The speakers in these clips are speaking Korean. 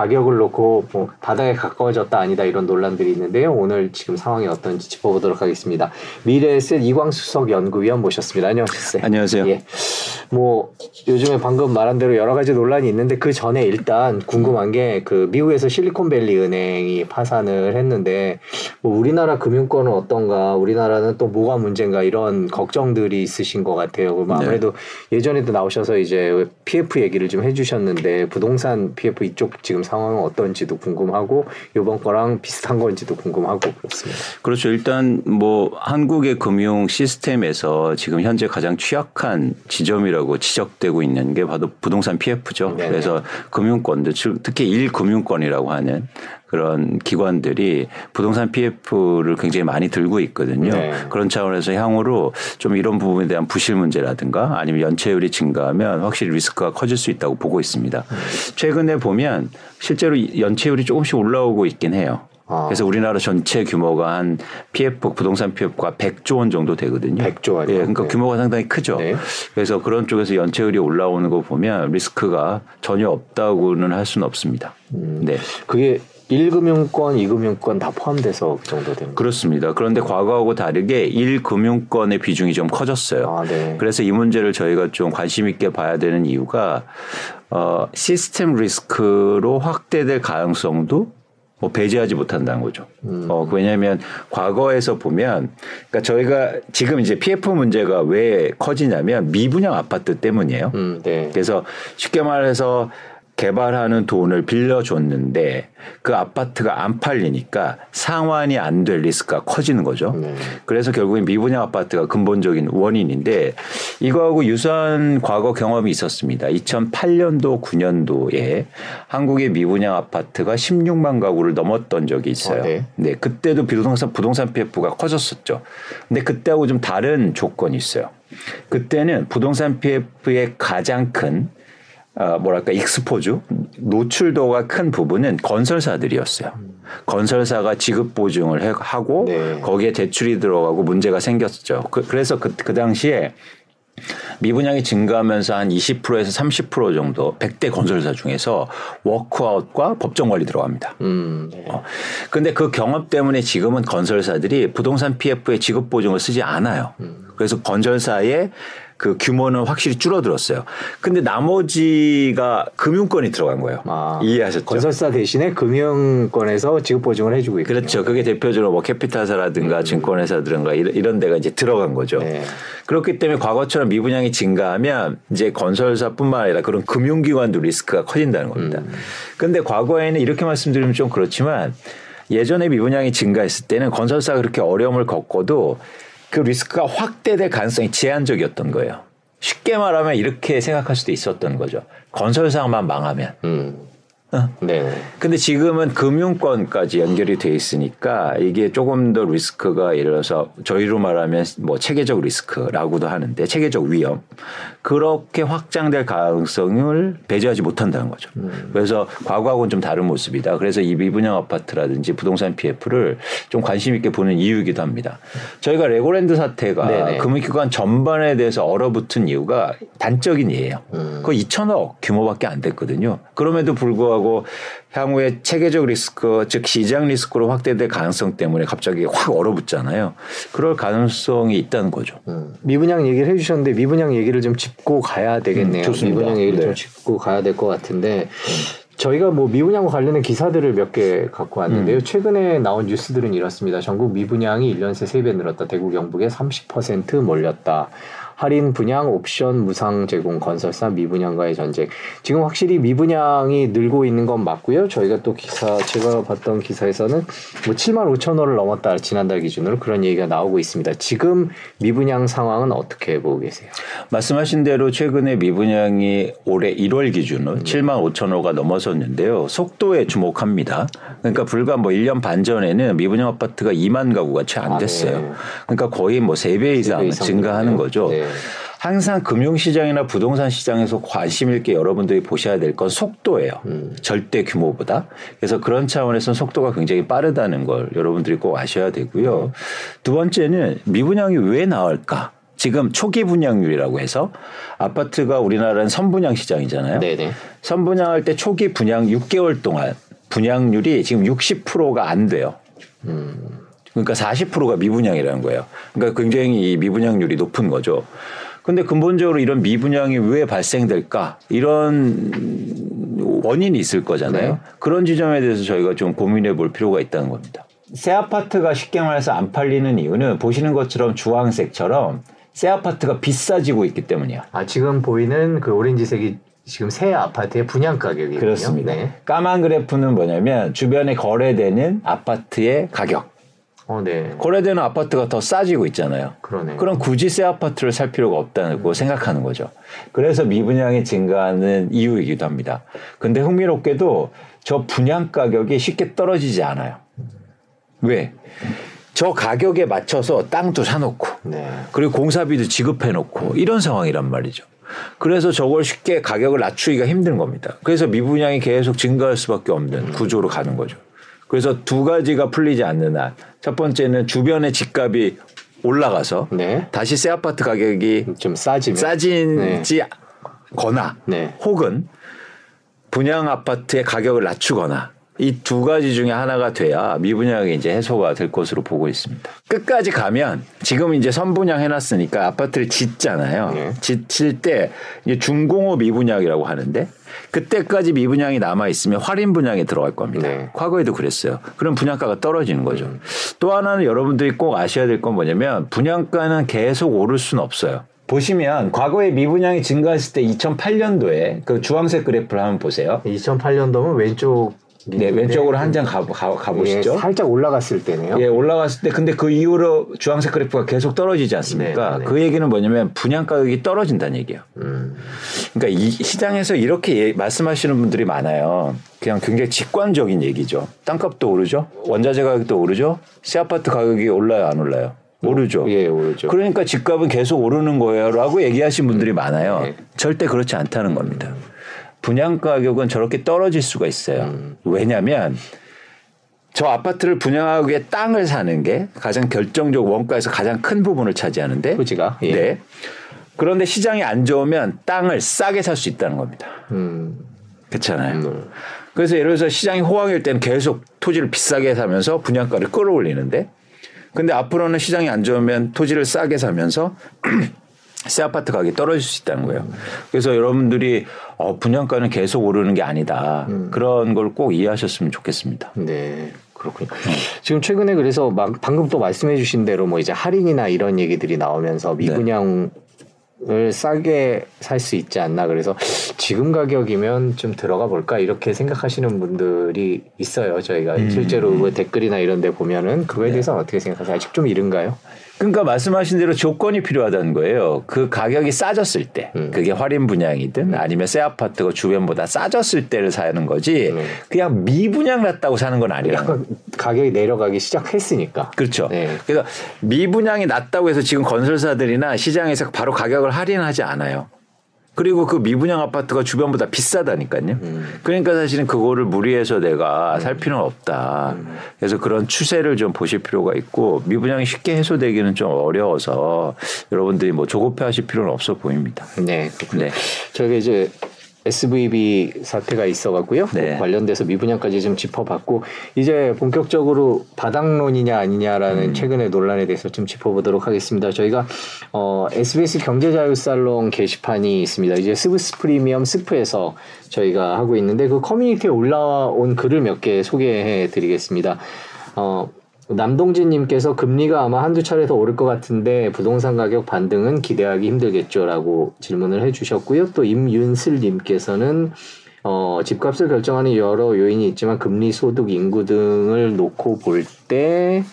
가격을 놓고 뭐 바닥에 가까워졌다 아니다 이런 논란들이 있는데요. 오늘 지금 상황이 어떤지 짚어보도록 하겠습니다. 미래에셋 이광수석 연구위원 모셨습니다. 안녕하세요. 안녕하세요. 예. 뭐 요즘에 방금 말한 대로 여러 가지 논란이 있는데 그 전에 일단 궁금한 게 그 미국에서 실리콘밸리 은행이 파산을 했는데 뭐 우리나라 금융권은 어떤가 우리나라는 또 뭐가 문제인가 이런 걱정들이 있으신 것 같아요. 그럼 아무래도 네. 예전에도 나오셔서 이제 PF 얘기를 좀 해주셨는데 부동산 PF 이쪽 지금 상황은 어떤지도 궁금하고 요번 거랑 비슷한 건지도 궁금하고 그렇습니다. 그렇죠. 일단 뭐 한국의 금융 시스템에서 지금 현재 가장 취약한 지점이라고 지적되고 있는 게 바로 부동산 PF죠. 네네. 그래서 금융권들 특히 1금융권이라고 하는 그런 기관들이 부동산 PF를 굉장히 많이 들고 있거든요. 네. 그런 차원에서 향후로 좀 이런 부분에 대한 부실 문제라든가 아니면 연체율이 증가하면 확실히 리스크가 커질 수 있다고 보고 있습니다. 음. 최근에 보면 실제로 연체율이 조금씩 올라오고 있긴 해요. 아. 그래서 우리나라 전체 규모가 한 PF 부동산 PF가 100조 원 정도 되거든요. 100조 원. 예, 그러니까 네. 규모가 상당히 크죠. 네. 그래서 그런 쪽에서 연체율이 올라오는 거 보면 리스크가 전혀 없다고는 할 수는 없습니다. 음. 네. 그게 1금융권, 2금융권 다 포함돼서 그 정도 됩니다. 그렇습니다. 그런데 과거하고 다르게 1금융권의 비중이 좀 커졌어요. 아, 네. 그래서 이 문제를 저희가 좀 관심 있게 봐야 되는 이유가 어, 시스템 리스크로 확대될 가능성도 뭐 배제하지 못한다는 거죠. 음. 어, 왜냐하면 과거에서 보면, 그러니까 저희가 지금 이제 PF 문제가 왜 커지냐면 미분양 아파트 때문이에요. 음, 네. 그래서 쉽게 말해서 개발하는 돈을 빌려줬는데 그 아파트가 안 팔리니까 상환이 안 될 리스크가 커지는 거죠. 네. 그래서 결국엔 미분양 아파트가 근본적인 원인인데 이거하고 유사한 과거 경험이 있었습니다. 2008년도 9년도에 한국의 미분양 아파트가 16만 가구를 넘었던 적이 있어요. 아, 네. 네. 그때도 부동산 부동산 PF가 커졌었죠. 근데 그때하고 좀 다른 조건이 있어요. 그때는 부동산 PF의 가장 큰 어, 뭐랄까 익스포주 노출도가 큰 부분은 건설사들이었어요. 건설사가 지급 보증을 하고 네. 거기에 대출이 들어가고 문제가 생겼죠. 그, 래서 그, 그 당시에 미분양이 증가하면서 한 20%에서 30% 정도 100대 건설사 중에서 워크아웃과 법정 관리 들어갑니다. 음, 네. 어. 근데 그 경험 때문에 지금은 건설사들이 부동산 PF의 지급 보증을 쓰지 않아요. 음. 그래서 건설사의 그 규모는 확실히 줄어들었어요. 근데 나머지가 금융권이 들어간 거예요. 아, 이해하셨죠? 건설사 대신에 금융권에서 지급 보증을 해주고 있고 그렇죠. 그게 대표적으로 뭐 캐피탈사라든가 음. 증권회사들은가 이런 데가 이제 들어간 거죠. 네. 그렇기 때문에 과거처럼 미분양이 증가하면 이제 건설사뿐만 아니라 그런 금융기관도 리스크가 커진다는 겁니다. 음. 근데 과거에는 이렇게 말씀드리면 좀 그렇지만 예전에 미분양이 증가했을 때는 건설사가 그렇게 어려움을 겪고도 그 리스크가 확대될 가능성이 제한적이었던 거예요. 쉽게 말하면 이렇게 생각할 수도 있었던 거죠. 건설사만 망하면. 음. 어. 네. 근데 지금은 금융권까지 연결이 돼 있으니까 이게 조금 더 리스크가 예를 들어서 저희로 말하면 뭐 체계적 리스크라고도 하는데 체계적 위험 그렇게 확장될 가능성을 배제하지 못한다는 거죠. 음. 그래서 과거하고는 좀 다른 모습이다. 그래서 이 미분양 아파트라든지 부동산 PF를 좀 관심 있게 보는 이유이기도 합니다. 저희가 레고랜드 사태가 네네. 금융기관 전반에 대해서 얼어붙은 이유가 단적인. 음. 그 2천억 규모밖에 안 됐거든요. 그럼에도 불구하고 하고 향후에 체계적 리스크 즉 시장 리스크로 확대될 가능성 때문에 갑자기 확 얼어붙잖아요. 그럴 가능성이 있다는 거죠. 음. 미분양 얘기를 해주셨는데 미분양 얘기를 좀 짚고 가야 되겠네요. 음, 미분양 얘기를 네. 좀 짚고 가야 될 것 같은데 저희가 뭐 미분양과 관련된 기사들을 몇 개 갖고 왔는데요. 음. 최근에 나온 뉴스들은 이렇습니다. 전국 미분양이 1년 새 3배 늘었다. 대구 경북에 30% 몰렸다. 할인 분양, 옵션, 무상 제공, 건설사, 미분양과의 전쟁. 지금 확실히 미분양이 늘고 있는 건 맞고요. 저희가 또 기사 제가 봤던 기사에서는 뭐 7만 5천 원을 넘었다 지난달 기준으로 그런 얘기가 나오고 있습니다. 지금 미분양 상황은 어떻게 보고 계세요? 말씀하신 대로 최근에 미분양이 올해 1월 기준으로 음. 7만 5천 호가 넘어섰는데요. 속도에 주목합니다. 그러니까 불과 뭐 1년 반 전에는 미분양 아파트가 2만 가구가 채 안 됐어요. 아, 네. 그러니까 거의 뭐 3배 이상, 3배 이상 증가하는 거죠. 네. 항상 금융시장이나 부동산 시장에서 관심 있게 여러분들이 보셔야 될 건 속도예요. 음. 절대 규모보다. 그래서 그런 차원에서 속도가 굉장히 빠르다는 걸 여러분들이 꼭 아셔야 되고요. 음. 두 번째는 미분양이 왜 나올까? 지금 초기 분양률이라고 해서 아파트가 우리나라는 선분양 시장이잖아요. 네네. 선분양할 때 초기 분양 6개월 동안 분양률이 지금 60%가 안 돼요. 음. 그러니까 40%가 미분양이라는 거예요. 그러니까 굉장히 이 미분양률이 높은 거죠. 근데 근본적으로 이런 미분양이 왜 발생될까? 이런 원인이 있을 거잖아요. 네. 그런 지점에 대해서 저희가 좀 고민해 볼 필요가 있다는 겁니다. 새 아파트가 쉽게 말해서 안 팔리는 이유는 보시는 것처럼 주황색처럼 새 아파트가 비싸지고 있기 때문이야. 아 지금 보이는 그 오렌지색이 지금 새 아파트의 분양 가격이 그렇습니다. 네. 까만 그래프는 뭐냐면 주변에 거래되는 아파트의 가격. 어, 네. 거래되는 아파트가 더 싸지고 있잖아요. 그러네. 그럼 굳이 새 아파트를 살 필요가 없다고 음. 생각하는 거죠. 그래서 미분양이 증가하는 이유이기도 합니다. 근데 흥미롭게도 저 분양 가격이 쉽게 떨어지지 않아요. 왜? 저 가격에 맞춰서 땅도 사놓고 네. 그리고 공사비도 지급해놓고 이런 상황이란 말이죠. 그래서 저걸 쉽게 가격을 낮추기가 힘든 겁니다. 그래서 미분양이 계속 증가할 수밖에 없는 구조로 가는 거죠. 그래서 두 가지가 풀리지 않는 한 첫 번째는 주변의 집값이 올라가서 네. 다시 새 아파트 가격이 좀 싸지면 싸진지 네. 거나 네. 혹은 분양 아파트의 가격을 낮추거나 이 두 가지 중에 하나가 돼야 미분양이 이제 해소가 될 것으로 보고 있습니다. 끝까지 가면 지금 이제 선분양 해놨으니까 아파트를 짓잖아요. 네. 짓을 때 중공업 미분양이라고 하는데 그때까지 미분양이 남아 있으면 할인 분양에 들어갈 겁니다. 네. 과거에도 그랬어요. 그럼 분양가가 떨어지는 거죠. 음. 또 하나는 여러분들이 꼭 아셔야 될 건 뭐냐면 분양가는 계속 오를 수는 없어요. 보시면 과거에 미분양이 증가했을 때 2008년도에 그 주황색 그래프를 한번 보세요. 2008년도면 왼쪽 네, 왼쪽으로 한 장 가, 가, 가보시죠. 예, 살짝 올라갔을 때네요. 예, 올라갔을 때 근데 그 이후로 주황색 그래프가 계속 떨어지지 않습니까? 네, 네. 그 얘기는 뭐냐면 분양 가격이 떨어진다는 얘기예요. 음. 그러니까 이 시장에서 이렇게 예, 말씀하시는 분들이 많아요. 그냥 굉장히 직관적인 얘기죠. 땅값도 오르죠. 원자재 가격도 오르죠. 새 아파트 가격이 올라요, 안 올라요? 오르죠. 예, 오르죠. 그러니까 집값은 계속 오르는 거예요라고 얘기하신 분들이 많아요. 네. 절대 그렇지 않다는 겁니다. 분양 가격은 저렇게 떨어질 수가 있어요. 음. 왜냐하면 저 아파트를 분양하기 위해 땅을 사는 게 가장 결정적 원가에서 가장 큰 부분을 차지하는데 토지가 예. 네. 그런데 시장이 안 좋으면 땅을 싸게 살 수 있다는 겁니다. 음. 그렇잖아요. 음. 그래서 예를 들어서 시장이 호황일 때는 계속 토지를 비싸게 사면서 분양가를 끌어올리는데 근데 앞으로는 시장이 안 좋으면 토지를 싸게 사면서 새 아파트 가격이 떨어질 수 있다는 거예요. 그래서 여러분들이 어, 분양가는 계속 오르는 게 아니다. 음. 그런 걸 꼭 이해하셨으면 좋겠습니다. 네. 그렇군요. 음. 지금 최근에 그래서 막 방금 또 말씀해 주신 대로 뭐 이제 할인이나 이런 얘기들이 나오면서 미분양 네. 을 싸게 살 수 있지 않나 그래서 지금 가격이면 좀 들어가 볼까 이렇게 생각하시는 분들이 있어요 저희가 음. 실제로 그 댓글이나 이런 데 보면은 그거에 네. 대해서 어떻게 생각하세요 아직 좀 이른가요? 그러니까 말씀하신 대로 조건이 필요하다는 거예요. 그 가격이 싸졌을 때, 음. 그게 할인 분양이든 음. 아니면 새 아파트가 주변보다 싸졌을 때를 사는 거지, 음. 그냥 미분양 났다고 사는 건 아니라. 가격이 내려가기 시작했으니까. 그렇죠. 네. 그래서 미분양이 났다고 해서 지금 건설사들이나 시장에서 바로 가격을 할인하지 않아요. 그리고 그 미분양 아파트가 주변보다 비싸다니까요. 음. 그러니까 사실은 그거를 무리해서 내가 음. 살 필요는 없다. 음. 그래서 그런 추세를 좀 보실 필요가 있고 미분양이 쉽게 해소되기는 좀 어려워서 여러분들이 뭐 조급해하실 필요는 없어 보입니다. 네. 네. 저기 이제 SVB 사태가 있어갖고요. 네. 관련돼서 미분양까지 좀 짚어봤고 이제 본격적으로 바닥론이냐 아니냐라는 음. 최근의 논란에 대해서 좀 짚어보도록 하겠습니다. 저희가 어, SBS 경제자유살롱 게시판이 있습니다. 이제 스브스 프리미엄 스프에서 저희가 하고 있는데 그 커뮤니티에 올라온 글을 몇 개 소개해드리겠습니다. 어, 남동진님께서 금리가 아마 한두 차례 더 오를 것 같은데 부동산 가격 반등은 기대하기 힘들겠죠라고 질문을 해주셨고요. 또 임윤슬님께서는 어, 집값을 결정하는 여러 요인이 있지만 금리, 소득, 인구 등을 놓고 볼 때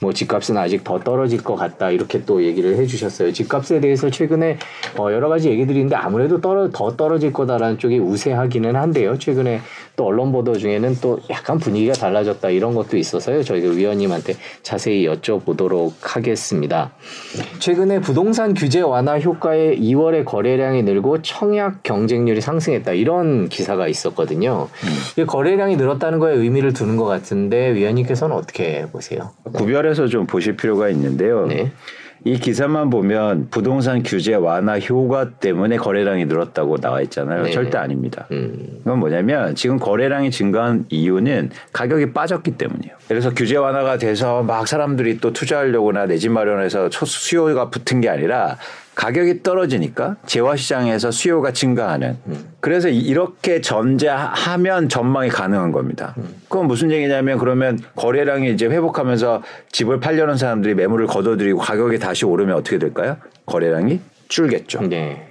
뭐 집값은 아직 더 떨어질 것 같다 이렇게 또 얘기를 해주셨어요. 집값에 대해서 최근에 어 여러 가지 얘기들이 있는데 아무래도 떨어 더 떨어질 거다라는 쪽이 우세하기는 한데요. 최근에 또 언론 보도 중에는 또 약간 분위기가 달라졌다 이런 것도 있어서요. 저희가 위원님한테 자세히 여쭤보도록 하겠습니다. 최근에 부동산 규제 완화 효과에 2월에 거래량이 늘고 청약 경쟁률이 상승했다 이런 기사가 있었거든요. 음. 거래량이 늘었다는 거에 의미를 두는 것 같은데 위원님께서는 어떻게 보세요? 구별 연결해서 좀 보실 필요가 있는데요. 네. 이 기사만 보면 부동산 규제 완화 효과 때문에 거래량이 늘었다고 나와 있잖아요. 네. 절대 아닙니다. 음. 그건 뭐냐면 지금 거래량이 증가한 이유는 가격이 빠졌기 때문이에요. 그래서 규제 완화가 돼서 막 사람들이 또 투자하려거나 내 집 마련해서 수요가 붙은 게 아니라 가격이 떨어지니까 재화 시장에서 수요가 증가하는. 음. 그래서 이렇게 전제하면 전망이 가능한 겁니다. 음. 그건 무슨 얘기냐면 그러면 거래량이 이제 회복하면서 집을 팔려는 사람들이 매물을 걷어들이고 가격이 다시 오르면 어떻게 될까요? 거래량이 줄겠죠. 네.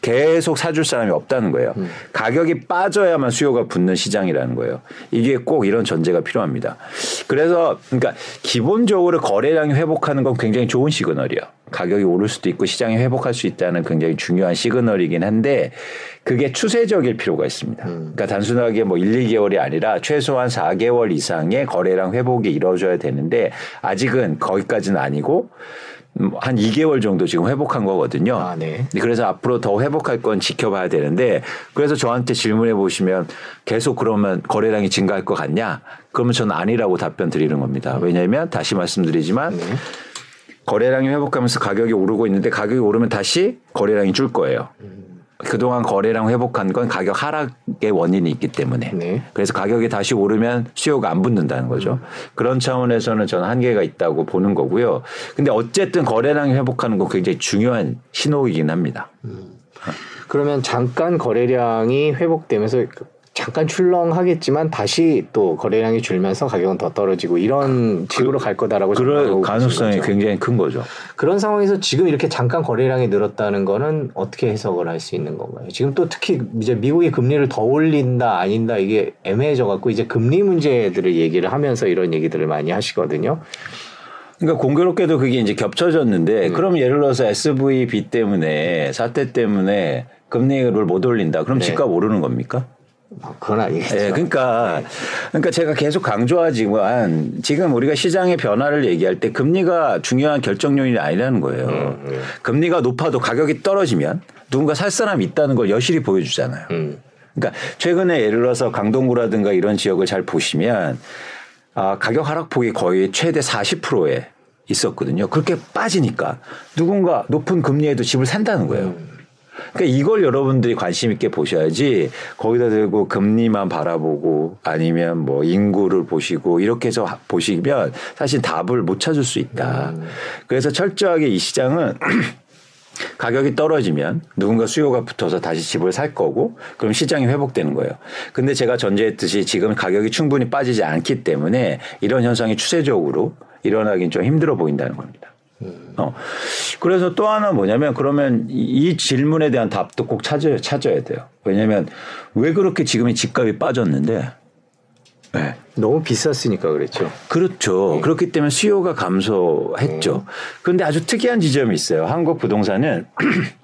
계속 사줄 사람이 없다는 거예요. 음. 가격이 빠져야만 수요가 붙는 시장이라는 거예요. 이게 꼭 이런 전제가 필요합니다. 그래서 그러니까 기본적으로 거래량이 회복하는 건 굉장히 좋은 시그널이에요. 가격이 오를 수도 있고 시장이 회복할 수 있다는 굉장히 중요한 시그널이긴 한데 그게 추세적일 필요가 있습니다. 음. 그러니까 단순하게 뭐 1, 2개월이 아니라 최소한 4개월 이상의 거래량 회복이 이루어져야 되는데 아직은 거기까지는 아니고 한 2개월 정도 지금 회복한 거거든요. 아, 네. 그래서 앞으로 더 회복할 건 지켜봐야 되는데 그래서 저한테 질문해 보시면 계속 그러면 거래량이 증가할 것 같냐? 그러면 저는 아니라고 답변 드리는 겁니다. 왜냐하면 다시 말씀드리지만 네. 거래량이 회복하면서 가격이 오르고 있는데 가격이 오르면 다시 거래량이 줄 거예요. 그동안 거래량 회복한 건 가격 하락의 원인이 있기 때문에 네. 그래서 가격이 다시 오르면 수요가 안 붙는다는 거죠. 음. 그런 차원에서는 저는 한계가 있다고 보는 거고요. 근데 어쨌든 거래량이 회복하는 건 굉장히 중요한 신호이긴 합니다. 음. 그러면 잠깐 거래량이 회복되면서 잠깐 출렁하겠지만 다시 또 거래량이 줄면서 가격은 더 떨어지고 이런 식으로 그, 갈 거다라고 그럴 가능성이 거죠. 굉장히 큰 거죠. 그런 상황에서 지금 이렇게 잠깐 거래량이 늘었다는 거는 어떻게 해석을 할 수 있는 건가요? 지금 또 특히 이제 미국이 금리를 더 올린다 아닌다 이게 애매해져 갖고 이제 금리 문제들을 얘기를 하면서 이런 얘기들을 많이 하시거든요. 그러니까 공교롭게도 그게 이제 겹쳐졌는데 음. 그럼 예를 들어서 SVB 때문에 사태 때문에 금리를 못 올린다. 그럼 네. 집값 오르는 겁니까? 뭐 그건 아니겠죠. 네, 그러니까 그러니까 제가 계속 강조하지만 지금 우리가 시장의 변화를 얘기할 때 금리가 중요한 결정 요인이 아니라는 거예요. 음, 음. 금리가 높아도 가격이 떨어지면 누군가 살 사람이 있다는 걸 여실히 보여주잖아요. 음. 그러니까 최근에 예를 들어서 강동구라든가 이런 지역을 잘 보시면 아, 가격 하락폭이 거의 최대 40%에 있었거든요. 그렇게 빠지니까 누군가 높은 금리에도 집을 산다는 거예요. 음. 그러니까 이걸 여러분들이 관심 있게 보셔야지 거기다 대고 금리만 바라보고 아니면 뭐 인구를 보시고 이렇게 해서 보시면 사실 답을 못 찾을 수 있다. 음. 그래서 철저하게 이 시장은 가격이 떨어지면 누군가 수요가 붙어서 다시 집을 살 거고 그럼 시장이 회복되는 거예요. 근데 제가 전제했듯이 지금 가격이 충분히 빠지지 않기 때문에 이런 현상이 추세적으로 일어나긴 좀 힘들어 보인다는 겁니다. 어. 그래서 또 하나 뭐냐면 그러면 이 질문에 대한 답도 꼭 찾아야, 찾아야 돼요. 왜냐면 왜 그렇게 지금이 집값이 빠졌는데 네. 너무 비쌌으니까 그랬죠. 그렇죠. 네. 그렇기 때문에 수요가 감소했죠. 네. 그런데 아주 특이한 지점이 있어요. 한국 부동산은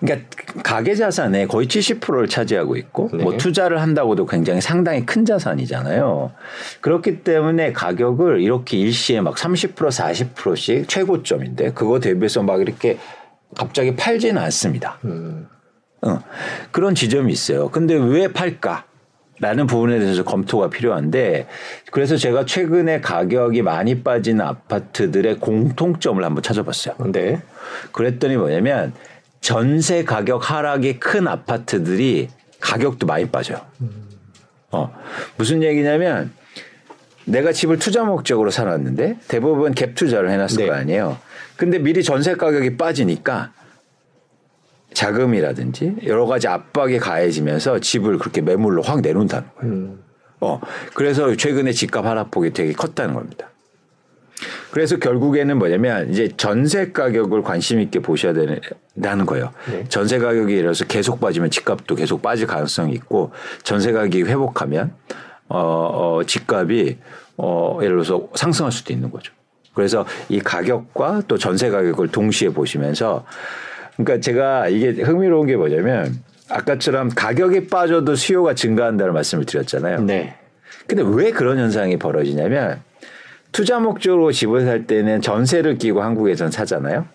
그러니까 가계 자산의 거의 70%를 차지하고 있고 네. 뭐 투자를 한다고도 굉장히 상당히 큰 자산이잖아요. 그렇기 때문에 가격을 이렇게 일시에 막 30% 40%씩 최고점인데 그거 대비해서 막 이렇게 갑자기 팔지는 않습니다. 음. 어, 그런 지점이 있어요. 근데 왜 팔까? 라는 부분에 대해서 검토가 필요한데 그래서 제가 최근에 가격이 많이 빠진 아파트들의 공통점을 한번 찾아봤어요. 네. 그랬더니 뭐냐면 전세 가격 하락이 큰 아파트들이 가격도 많이 빠져요. 어, 무슨 얘기냐면 내가 집을 투자 목적으로 사놨는데 대부분 갭 투자를 해놨을 네. 거 아니에요. 근데 미리 전세 가격이 빠지니까 자금이라든지 여러 가지 압박이 가해지면서 집을 그렇게 매물로 확 내놓는다는 거예요. 음. 어, 그래서 최근에 집값 하락폭이 되게 컸다는 겁니다. 그래서 결국에는 뭐냐면 이제 전세 가격을 관심 있게 보셔야 되는 거예요. 네. 전세 가격이 예를 들어서 계속 빠지면 집값도 계속 빠질 가능성이 있고 전세 가격이 회복하면 어, 어 집값이 어 예를 들어서 상승할 수도 있는 거죠. 그래서 이 가격과 또 전세 가격을 동시에 보시면서 그러니까 제가 이게 흥미로운 게 뭐냐면 아까처럼 가격이 빠져도 수요가 증가한다는 말씀을 드렸잖아요. 네. 근데 왜 그런 현상이 벌어지냐면 투자 목적으로 집을 살 때는 전세를 끼고 한국에선 사잖아요.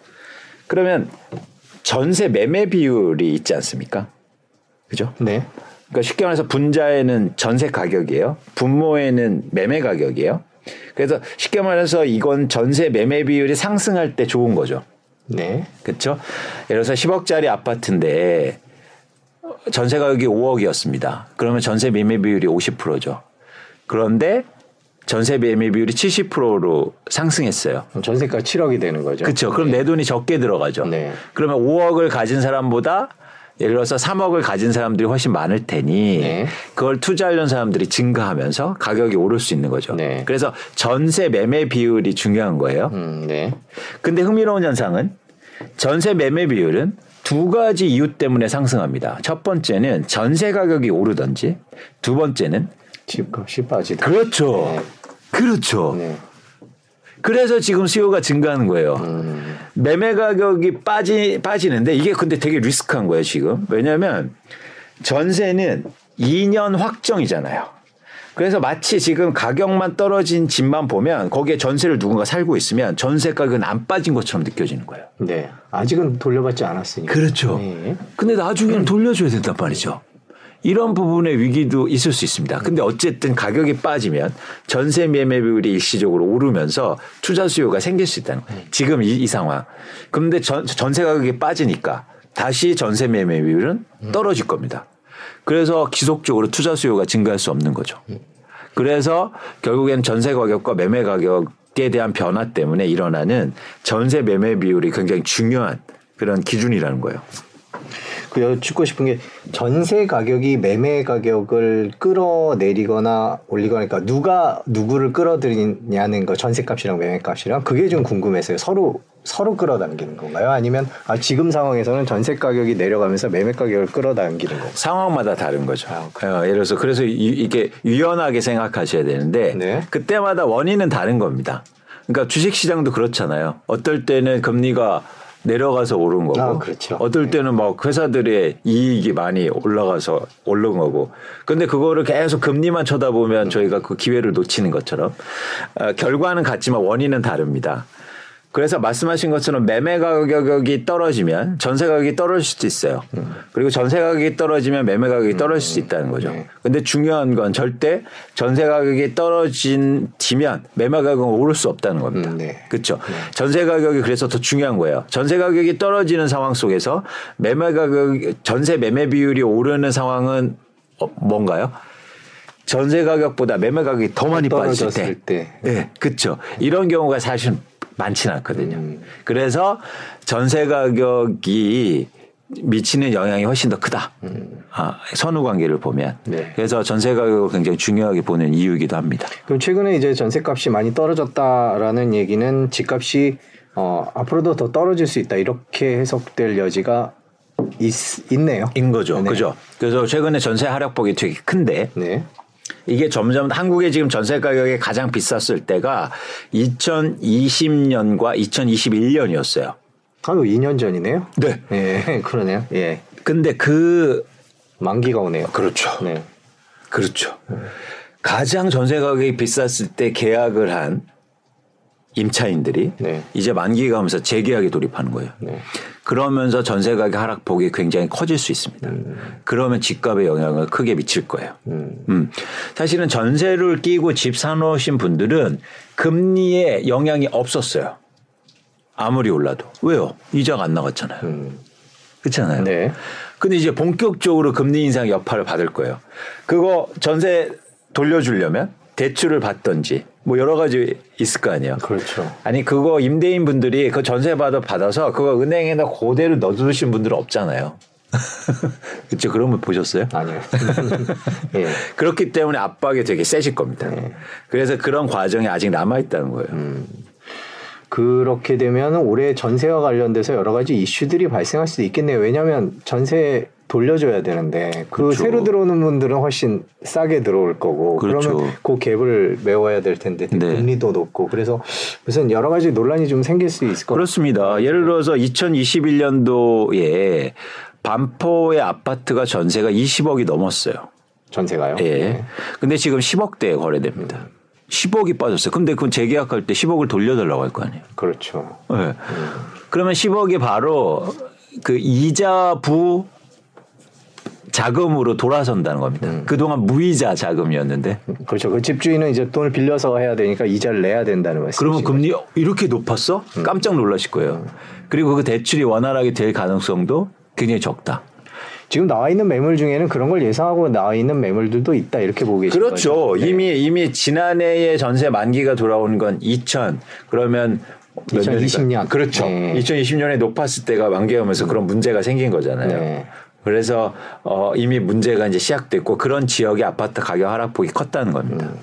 그러면 전세 매매 비율이 있지 않습니까? 그죠? 네. 그러니까 쉽게 말해서 분자에는 전세 가격이에요. 분모에는 매매 가격이에요. 그래서 쉽게 말해서 이건 전세 매매 비율이 상승할 때 좋은 거죠. 네. 그렇죠? 예를 들어서 10억짜리 아파트인데 전세 가격이 5억이었습니다. 그러면 전세 매매 비율이 50%죠. 그런데 전세 매매 비율이 70%로 상승했어요. 전세가 7억이 되는 거죠. 그렇죠. 그럼 네. 내 돈이 적게 들어가죠. 네. 그러면 5억을 가진 사람보다 예를 들어서 3억을 가진 사람들이 훨씬 많을 테니 네. 그걸 투자하려는 사람들이 증가하면서 가격이 오를 수 있는 거죠. 네. 그래서 전세 매매 비율이 중요한 거예요. 음, 네. 근데 흥미로운 현상은 전세 매매 비율은 두 가지 이유 때문에 상승합니다. 첫 번째는 전세 가격이 오르든지 두 번째는 집값이 빠지다. 그렇죠. 네. 그렇죠. 네. 그래서 지금 수요가 증가하는 거예요. 음. 매매 가격이 빠지 빠지는데 이게 근데 되게 리스크한 거예요 지금. 왜냐하면 전세는 2년 확정이잖아요. 그래서 마치 지금 가격만 떨어진 집만 보면 거기에 전세를 누군가 살고 있으면 전세 가격은 안 빠진 것처럼 느껴지는 거예요. 네. 아직은 돌려받지 않았으니까. 그렇죠. 네. 근데 나중에는 돌려줘야 된단 말이죠. 이런 부분의 위기도 있을 수 있습니다. 근데 어쨌든 가격이 빠지면 전세 매매 비율이 일시적으로 오르면서 투자 수요가 생길 수 있다는 거예요. 지금 이, 이 상황. 그런데 전, 전세 가격이 빠지니까 다시 전세 매매 비율은 떨어질 겁니다. 그래서 지속적으로 투자 수요가 증가할 수 없는 거죠. 그래서 결국엔 전세 가격과 매매 가격에 대한 변화 때문에 일어나는 전세 매매 비율이 굉장히 중요한 그런 기준이라는 거예요. 그 여쭙고 싶은 게 전세 가격이 매매 가격을 끌어내리거나 올리거나 그러니까 누가 누구를 끌어들이냐는 거 전세값이랑 매매값이랑 그게 좀 궁금해서요. 서로 서로 끌어당기는 건가요? 아니면 아, 지금 상황에서는 전세 가격이 내려가면서 매매 가격을 끌어당기는 건가요? 상황마다 다른 거죠. 아, 어, 예를 들어서 그래서 이, 게 유연하게 생각하셔야 되는데 네. 그때마다 원인은 다른 겁니다. 그러니까 주식 시장도 그렇잖아요. 어떨 때는 금리가 내려가서 오른 거고 아, 그렇죠. 어떨 때는 막 회사들의 이익이 많이 올라가서 오른 거고 근데 그거를 계속 금리만 쳐다보면 저희가 그 기회를 놓치는 것처럼 어, 결과는 같지만 원인은 다릅니다. 그래서 말씀하신 것처럼 매매 가격이 떨어지면 전세 가격이 떨어질 수도 있어요. 그리고 전세 가격이 떨어지면 매매 가격이 떨어질 수 있다는 거죠. 네. 근데 중요한 건 절대 전세 가격이 떨어진 지면 매매 가격은 오를 수 없다는 겁니다. 음, 네. 그렇죠. 네. 전세 가격이 그래서 더 중요한 거예요. 전세 가격이 떨어지는 상황 속에서 매매 가격 전세 매매 비율이 오르는 상황은 어, 뭔가요? 전세 가격보다 매매 가격이 더 많이 빠질 때. 때. 네, 그렇죠. 이런 경우가 사실 많지는 않거든요. 음. 그래서 전세 가격이 미치는 영향이 훨씬 더 크다. 음. 아, 선후 관계를 보면. 네. 그래서 전세 가격을 굉장히 중요하게 보는 이유이기도 합니다. 그럼 최근에 이제 전세값이 많이 떨어졌다라는 얘기는 집값이 어, 앞으로도 더 떨어질 수 있다. 이렇게 해석될 여지가 있, 있네요. 인 거죠. 네. 그죠. 그래서 최근에 전세 하락폭이 되게 큰데. 네. 이게 점점 한국의 지금 전세 가격이 가장 비쌌을 때가 2020년과 2021년이었어요. 아유, 2년 전이네요. 네. 예, 그러네요. 예. 근데 그 만기가 오네요. 그렇죠. 네. 그렇죠. 음. 가장 전세 가격이 비쌌을 때 계약을 한 임차인들이 네. 이제 만기가 오면서 재계약에 돌입하는 거예요. 네. 그러면서 전세 가격 하락폭이 굉장히 커질 수 있습니다. 음. 그러면 집값에 영향을 크게 미칠 거예요. 음. 음. 사실은 전세를 끼고 집 사놓으신 분들은 금리에 영향이 없었어요. 아무리 올라도. 왜요? 이자가 안 나갔잖아요. 음. 그렇잖아요. 네. 근데 이제 본격적으로 금리 인상 여파를 받을 거예요. 그거 전세 돌려주려면 대출을 받던지 뭐 여러 가지 있을 거 아니에요. 그렇죠. 아니 그거 임대인 분들이 그 전세 받아 받아서 그거 은행에다 그대로 넣어두신 분들은 없잖아요. 그렇죠. 그런 분 보셨어요? 아니요. 예. 그렇기 때문에 압박이 되게 세실 겁니다. 예. 그래서 그런 과정이 아직 남아 있다는 거예요. 음. 그렇게 되면 올해 전세와 관련돼서 여러 가지 이슈들이 발생할 수도 있겠네요. 왜냐하면 전세 돌려줘야 되는데 그 그렇죠. 새로 들어오는 분들은 훨씬 싸게 들어올 거고 그렇죠. 그러면 그 갭을 메워야 될 텐데 네. 금리도 높고 그래서 무슨 여러 가지 논란이 좀 생길 수 있을 것 그렇습니다. 예를 들어서 2021년도에 반포의 아파트가 전세가 20억이 넘었어요. 전세가요? 예. 네. 근데 지금 10억대에 거래됩니다. 음. 10억이 빠졌어요. 근데 그건 재계약할 때 10억을 돌려달라고 할 거 아니에요. 그렇죠. 네. 음. 그러면 10억이 바로 그 이자 부 자금으로 돌아선다는 겁니다. 음. 그동안 무이자 자금이었는데. 그렇죠. 그 집주인은 이제 돈을 빌려서 해야 되니까 이자를 내야 된다는 말씀이죠. 그러면 금리 이렇게 높았어? 음. 깜짝 놀라실 거예요. 음. 그리고 그 대출이 원활하게 될 가능성도 굉장히 적다. 지금 나와 있는 매물 중에는 그런 걸 예상하고 나와 있는 매물들도 있다 이렇게 보고 계시죠. 그렇죠. 네. 이미 이미 지난해에 전세 만기가 돌아오는 건2000 그러면 2020년 그렇죠. 네. 2020년에 높았을 때가 만기하면서 그런 문제가 생긴 거잖아요. 네. 그래서 어 이미 문제가 이제 시작됐고 그런 지역의 아파트 가격 하락폭이 컸다는 겁니다. 음.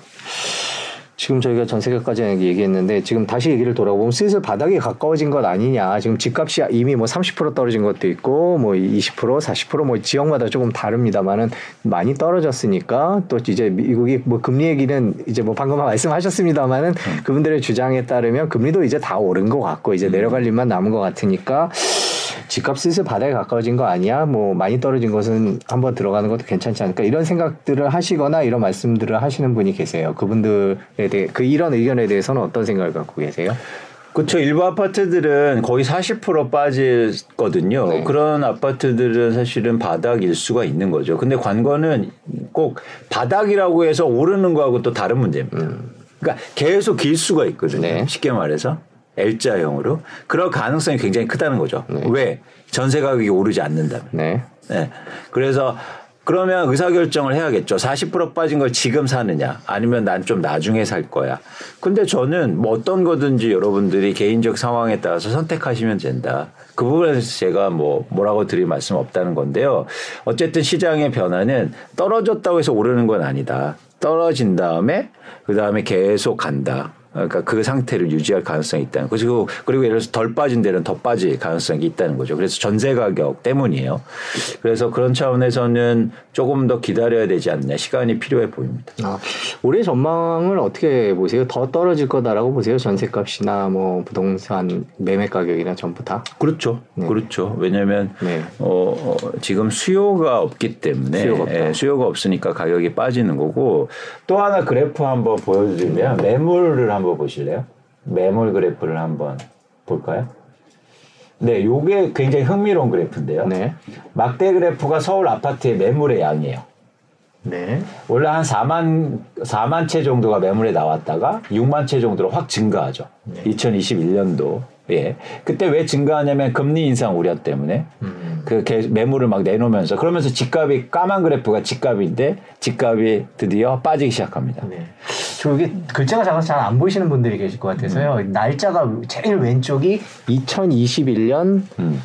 지금 저희가 전 세계까지 얘기했는데 지금 다시 얘기를 돌아보면 슬슬 바닥에 가까워진 것 아니냐. 지금 집값이 이미 뭐 30% 떨어진 것도 있고 뭐 20% 40%뭐 지역마다 조금 다릅니다만은 많이 떨어졌으니까 또 이제 미국이 뭐 금리 얘기는 이제 뭐 방금 말씀하셨습니다만은 음. 그분들의 주장에 따르면 금리도 이제 다 오른 것 같고 이제 내려갈 일만 남은 것 같으니까 집값 슬슬 바닥에 가까워진 거 아니야? 뭐 많이 떨어진 것은 한번 들어가는 것도 괜찮지 않을까? 이런 생각들을 하시거나 이런 말씀들을 하시는 분이 계세요. 그분들에 대해 그 이런 의견에 대해서는 어떤 생각을 갖고 계세요? 그렇죠. 일부 아파트들은 거의 40% 빠졌거든요. 네. 그런 아파트들은 사실은 바닥일 수가 있는 거죠. 근데 관건은 꼭 바닥이라고 해서 오르는 거하고 또 다른 문제입니다. 음. 그러니까 계속 길 수가 있거든요. 네. 쉽게 말해서. L자형으로 그럴 가능성이 굉장히 크다는 거죠. 네. 왜 전세 가격이 오르지 않는다면. 네. 네. 그래서 그러면 의사 결정을 해야겠죠. 40% 빠진 걸 지금 사느냐, 아니면 난 좀 나중에 살 거야. 근데 저는 뭐 어떤 거든지 여러분들이 개인적 상황에 따라서 선택하시면 된다. 그 부분에서 제가 뭐 뭐라고 드릴 말씀 없다는 건데요. 어쨌든 시장의 변화는 떨어졌다고 해서 오르는 건 아니다. 떨어진 다음에 그 다음에 계속 간다. 그러니까 그 상태를 유지할 가능성이 있다는 거죠. 그리고, 그리고 예를 들어서 덜 빠진 데는 더 빠질 가능성이 있다는 거죠. 그래서 전세 가격 때문이에요. 그래서 그런 차원에서는 조금 더 기다려야 되지 않냐 시간이 필요해 보입니다. 아, 올해 전망을 어떻게 보세요? 더 떨어질 거다라고 보세요? 전세값이나 뭐 부동산 매매 가격이나 전부 다? 그렇죠. 네. 그렇죠. 왜냐하면 네. 어, 어, 지금 수요가 없기 때문에 수요가, 예, 수요가 없으니까 가격이 빠지는 거고 또 하나 그래프 한번 보여드리면 매물을 한번 한번 보실래요? 매몰 그래프를 한번 볼까요? 네, 요게 굉장히 흥미로운 그래프인데요. 네. 막대 그래프가 서울 아파트의 매물의 양이에요. 네. 원래 한 4만 4만 채 정도가 매물에 나왔다가 6만 채 정도로 확 증가하죠. 네. 2021년도. 예. 그때 왜 증가하냐면 금리 인상 우려 때문에 음. 그 매물을 막 내놓으면서 그러면서 집값이 까만 그래프가 집값인데 집값이 드디어 빠지기 시작합니다. 네. 저게 글자가 작아서 잘 안 보이시는 분들이 계실 것 같아서요. 음. 날짜가 제일 왼쪽이 2021년 음.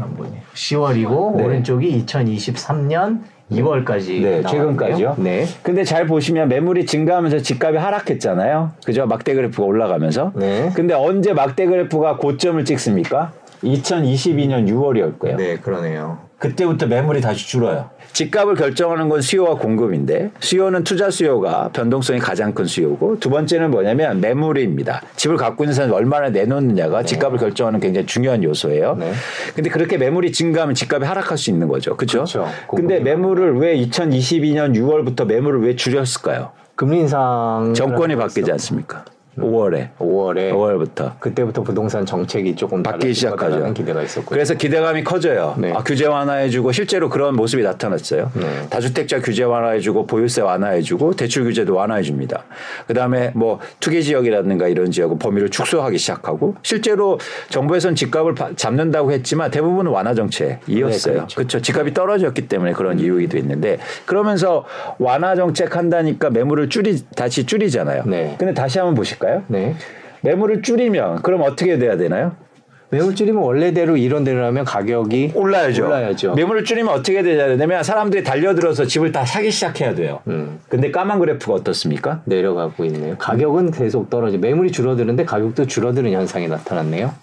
안 보이네. 10월이고 네. 오른쪽이 2023년 2월까지 네, 최근까지요. 네. 근데 잘 보시면 매물이 증가하면서 집값이 하락했잖아요. 그죠? 막대 그래프가 올라가면서. 네. 근데 언제 막대 그래프가 고점을 찍습니까? 2022년 6월이었 거예요. 네, 그러네요. 그때부터 매물이 다시 줄어요. 집값을 결정하는 건 수요와 공급인데 수요는 투자 수요가 변동성이 가장 큰 수요고 두 번째는 뭐냐면 매물입니다. 집을 갖고 있는 사람이 얼마나 내놓느냐가 네. 집값을 결정하는 굉장히 중요한 요소예요. 네. 근데 그렇게 매물이 증가하면 집값이 하락할 수 있는 거죠. 그렇죠? 그렇죠. 근데 매물을 왜 2022년 6월부터 매물을 왜 줄였을까요? 금리 인상 정권이 바뀌지 않습니까? 5월에 5월에 5월부터 그때부터 부동산 정책이 조금 바뀌기 시작하죠. 기대가 있었고 그래서 기대감이 커져요. 네. 아, 규제 완화해주고 실제로 그런 모습이 나타났어요. 네. 다주택자 규제 완화해주고 보유세 완화해주고 대출 규제도 완화해줍니다. 그 다음에 뭐 투기 지역이라든가 이런 지역은 범위를 축소하기 시작하고 실제로 정부에서는 집값을 잡는다고 했지만 대부분은 완화 정책이었어요. 네, 그렇죠. 그렇죠. 집값이 떨어졌기 때문에 그런 음. 이유기도 있는데 그러면서 완화 정책 한다니까 매물을 줄이 다시 줄이잖아요. 네. 근데 다시 한번 보실까요? 볼까요? 네. 매물을 줄이면 그럼 어떻게 돼야 되나요? 매물 줄이면 원래대로 이런 대로라면 가격이 올라야죠. 올라야죠. 매물을 줄이면 어떻게 되냐면 사람들이 달려들어서 집을 다 사기 시작해야 돼요. 음. 근데 까만 그래프가 어떻습니까? 내려가고 있네요. 가격은 계속 떨어져. 매물이 줄어드는데 가격도 줄어드는 현상이 나타났네요.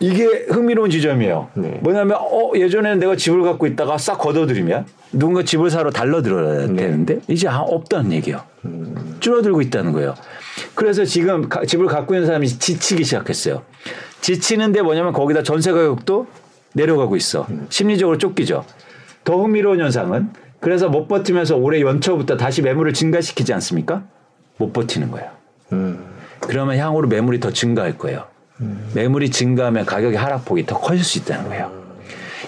이게 흥미로운 지점이에요. 네. 뭐냐면 어 예전에는 내가 집을 갖고 있다가 싹 걷어들이면 누군가 집을 사러 달려들어야 네. 되는데 이제 아, 없다는 얘기예요. 음. 줄어들고 있다는 거예요. 그래서 지금 가, 집을 갖고 있는 사람이 지치기 시작했어요. 지치는데 뭐냐면 거기다 전세 가격도 내려가고 있어. 음. 심리적으로 쫓기죠. 더 흥미로운 현상은 그래서 못 버티면서 올해 연초부터 다시 매물을 증가시키지 않습니까? 못 버티는 거예요. 음. 그러면 향후로 매물이 더 증가할 거예요. 음. 매물이 증가하면 가격의 하락폭이 더 커질 수 있다는 거예요.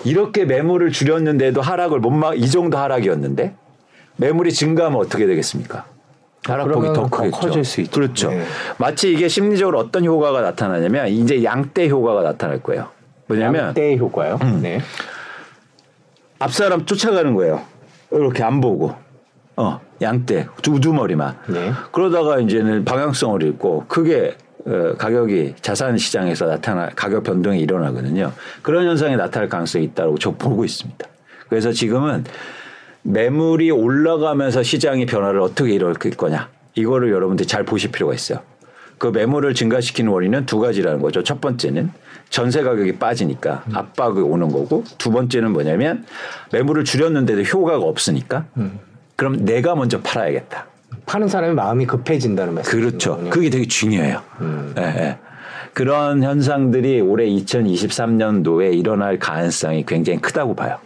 이렇게 매물을 줄였는데도 하락을 못 막 이 정도 하락이었는데 매물이 증가하면 어떻게 되겠습니까? 하락폭이 더 크겠죠. 커질 수 있죠. 그렇죠. 네. 마치 이게 심리적으로 어떤 효과가 나타나냐면 이제 양대 효과가 나타날 거예요. 뭐냐면 양대 효과요. 음. 네. 앞 사람 쫓아가는 거예요. 이렇게 안 보고. 어, 양대 두두머리만. 네. 그러다가 이제는 방향성을 잃고 크게 어, 가격이 자산 시장에서 나타나 가격 변동이 일어나거든요. 그런 현상이 나타날 가능성이 있다고 저 보고 있습니다. 그래서 지금은 매물이 올라가면서 시장의 변화를 어떻게 일으킬 거냐 이거를 여러분들이 잘 보실 필요가 있어요. 그 매물을 증가시키는 원인은 두 가지라는 거죠. 첫 번째는 전세 가격이 빠지니까 음. 압박이 오는 거고 두 번째는 뭐냐면 매물을 줄였는데도 효과가 없으니까 음. 그럼 내가 먼저 팔아야겠다. 파는 사람의 마음이 급해진다는 말씀. 그렇죠. 그게 되게 중요해요. 음. 네, 네. 그런 현상들이 올해 2023년도에 일어날 가능성이 굉장히 크다고 봐요.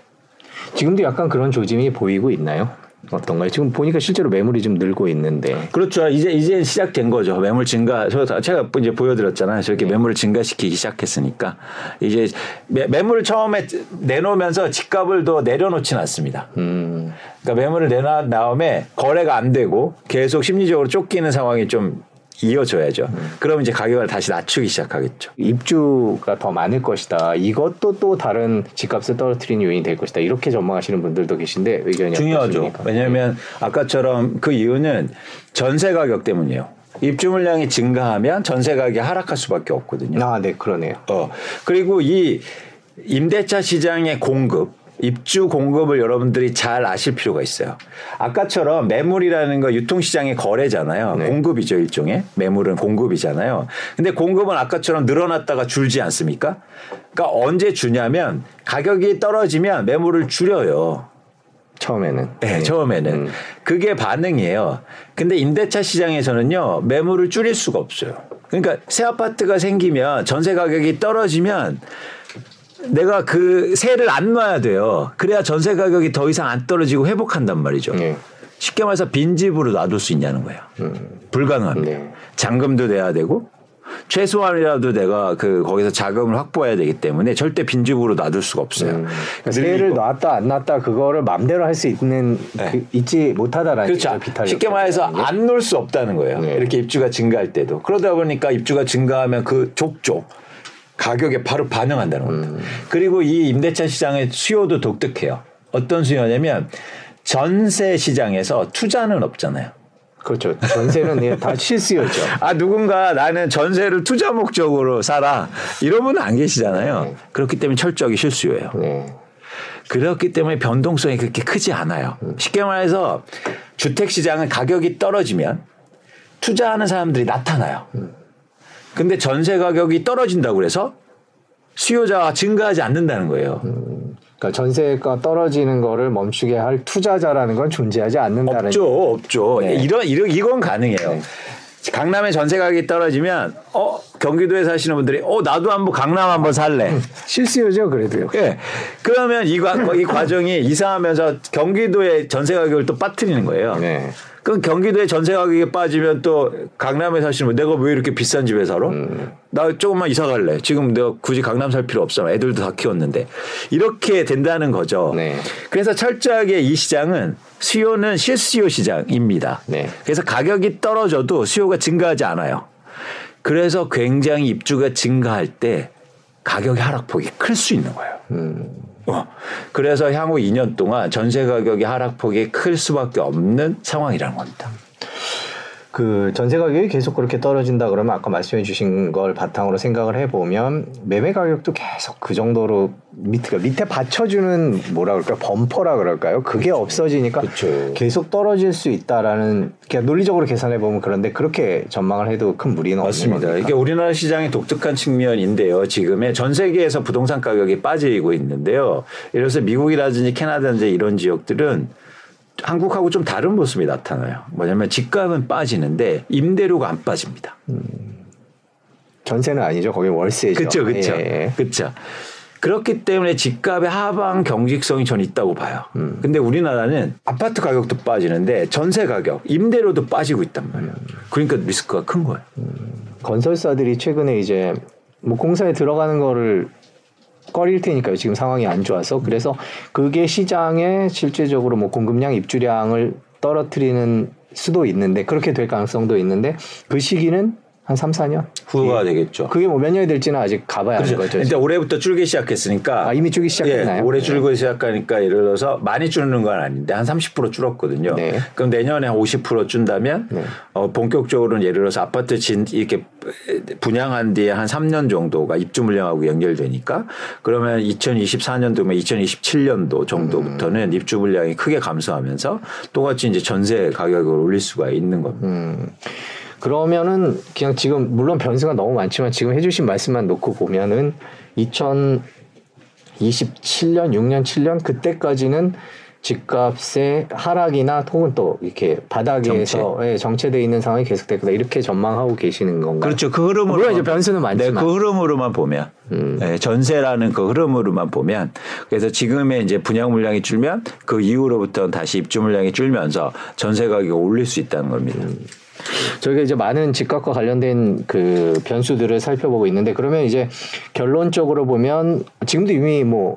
지금도 약간 그런 조짐이 보이고 있나요? 어떤가요? 지금 보니까 실제로 매물이 좀 늘고 있는데. 그렇죠. 이제 이제 시작된 거죠. 매물 증가. 저 제가 이제 보여드렸잖아요. 저렇게 네. 매물을 증가시키기 시작했으니까 이제 매, 매물을 처음에 내놓으면서 집값을 더 내려놓지는 않습니다. 음. 그러니까 매물을 내놓은 다음에 거래가 안 되고 계속 심리적으로 쫓기는 상황이 좀 이어져야죠. 음. 그러면 이제 가격을 다시 낮추기 시작하겠죠. 입주가 더 많을 것이다. 이것도 또 다른 집값을 떨어뜨리는 요인이 될 것이다. 이렇게 전망하시는 분들도 계신데 의견이 중요하죠. 어떠십니까? 왜냐하면 네. 아까처럼 그 이유는 전세 가격 때문이에요. 입주 물량이 증가하면 전세 가격이 하락할 수밖에 없거든요. 아, 네, 그러네요. 어. 그리고 이 임대차 시장의 공급 입주 공급을 여러분들이 잘 아실 필요가 있어요. 아까처럼 매물이라는 거 유통시장의 거래잖아요. 네. 공급이죠, 일종의. 매물은 공급이잖아요. 근데 공급은 아까처럼 늘어났다가 줄지 않습니까? 그러니까 언제 주냐면 가격이 떨어지면 매물을 줄여요. 처음에는. 네, 네. 처음에는. 음. 그게 반응이에요. 근데 임대차 시장에서는요, 매물을 줄일 수가 없어요. 그러니까 새 아파트가 생기면 전세 가격이 떨어지면 내가 그 세를 안 놔야 돼요. 그래야 전세 가격이 더 이상 안 떨어지고 회복한단 말이죠. 네. 쉽게 말해서 빈집으로 놔둘 수 있냐는 거예요. 음. 불가능합니다. 네. 잔금도 내야 되고 최소한이라도 내가 그 거기서 자금을 확보해야 되기 때문에 절대 빈집으로 놔둘 수가 없어요. 음. 그러니까 세를 놨다 안 놨다 그거를 맘대로 할 수 있는 네. 그, 있지 못하다라는 그렇죠. 쉽게 말해서 안 놓을 수 없다는 거예요. 네. 이렇게 입주가 증가할 때도 그러다 보니까 입주가 증가하면 그 족족 가격에 바로 반응한다는 겁니다. 음. 그리고 이 임대차 시장의 수요도 독특해요. 어떤 수요냐면 전세 시장에서 투자는 없잖아요. 그렇죠. 전세는 다 실수였죠. 아 누군가 나는 전세를 투자 목적으로 살아 이런 분은 안 계시잖아요. 네. 그렇기 때문에 철저하게 실수예요. 네. 그렇기 때문에 변동성이 그렇게 크지 않아요. 음. 쉽게 말해서 주택 시장은 가격이 떨어지면 투자하는 사람들이 나타나요. 음. 근데 전세 가격이 떨어진다고 그래서 수요자가 증가하지 않는다는 거예요. 음, 그러니까 전세가 떨어지는 거를 멈추게 할 투자자라는 건 존재하지 않는다는 없죠, 없죠. 네. 이런 이런 이건 가능해요. 네. 강남의 전세 가격이 떨어지면 어 경기도에 사시는 분들이 어 나도 한번 강남 한번 살래 음, 실수요죠 그래도요. 예. 네. 그러면 이, 과, 이 과정이 이상하면서 경기도의 전세 가격을 또 빠뜨리는 거예요. 네. 그럼 경기도에 전세 가격이 빠지면 또 강남에 사시는 분 내가 왜 이렇게 비싼 집에 살아? 음. 나 조금만 이사 갈래. 지금 내가 굳이 강남 살 필요 없어. 애들도 다 키웠는데. 이렇게 된다는 거죠. 네. 그래서 철저하게 이 시장은 수요는 실수요 시장입니다. 네. 그래서 가격이 떨어져도 수요가 증가하지 않아요. 그래서 굉장히 입주가 증가할 때 가격의 하락폭이 클 수 있는 거예요. 음. 어. 그래서 향후 2년 동안 전세 가격의 하락폭이 클 수밖에 없는 상황이라는 겁니다. 그 전세 가격이 계속 그렇게 떨어진다 그러면 아까 말씀해 주신 걸 바탕으로 생각을 해보면 매매 가격도 계속 그 정도로 밑에 그러니까 밑에 받쳐주는 뭐라 그럴까 범퍼라 그럴까요? 그게 그렇죠. 없어지니까 그렇죠. 계속 떨어질 수 있다라는 그냥 논리적으로 계산해 보면 그런데 그렇게 전망을 해도 큰 무리는 겁니까? 이게 우리나라 시장의 독특한 측면인데요. 지금의 전 세계에서 부동산 가격이 빠지고 있는데요. 예를 들어서 미국이라든지 캐나다든지 이런 지역들은 한국하고 좀 다른 모습이 나타나요. 뭐냐면 집값은 빠지는데 임대료가 안 빠집니다. 음. 전세는 아니죠. 거기 월세죠. 그렇죠, 그렇죠, 예. 그렇죠. 그렇기 때문에 집값의 하방 경직성이 전 있다고 봐요. 음. 근데 우리나라는 아파트 가격도 빠지는데 전세 가격, 임대료도 빠지고 있단 말이에요. 음. 그러니까 리스크가 큰 거예요. 음. 건설사들이 최근에 이제 뭐 공사에 들어가는 거를 꺼릴 테니까요. 지금 상황이 안 좋아서 그래서 그게 시장에 실제적으로 뭐 공급량 입주량을 떨어뜨리는 수도 있는데 그렇게 될 가능성도 있는데 그 시기는 한 3, 4년 후가 예. 되겠죠. 그게 뭐 몇 년이 될지는 아직 가봐야 그렇죠. 거죠. 일단 올해부터 줄기 시작했으니까 아, 이미 줄기 시작했나요? 예, 올해 네. 줄기 시작하니까 예를 들어서 많이 줄는 건 아닌데 한 30% 줄었거든요. 네. 그럼 내년에 한 50% 준다면 네. 어, 본격적으로는 예를 들어서 아파트 진 이렇게 분양한 뒤에 한 3년 정도가 입주 물량하고 연결되니까 그러면 2024년도면 2027년도 정도부터는 음. 입주 물량이 크게 감소하면서 똑같이 이제 전세 가격을 올릴 수가 있는 겁니다. 음. 그러면은 그냥 지금 물론 변수가 너무 많지만 지금 해주신 말씀만 놓고 보면은 2027년, 6년, 7년 그때까지는 집값의 하락이나 혹은 또 이렇게 바닥에서 정체. 예, 정체돼 있는 상황이 계속될 거다 이렇게 전망하고 계시는 건가요? 그렇죠. 그 흐름으로 물론 이제 변수는 많지만 네, 그 흐름으로만 보면 음. 네, 전세라는 그 흐름으로만 보면 그래서 지금의 이제 분양 물량이 줄면 그 이후로부터 다시 입주 물량이 줄면서 전세 가격이 올릴 수 있다는 겁니다. 음. 저희가 이제 많은 집값과 관련된 그 변수들을 살펴보고 있는데 그러면 이제 결론적으로 보면 지금도 이미 뭐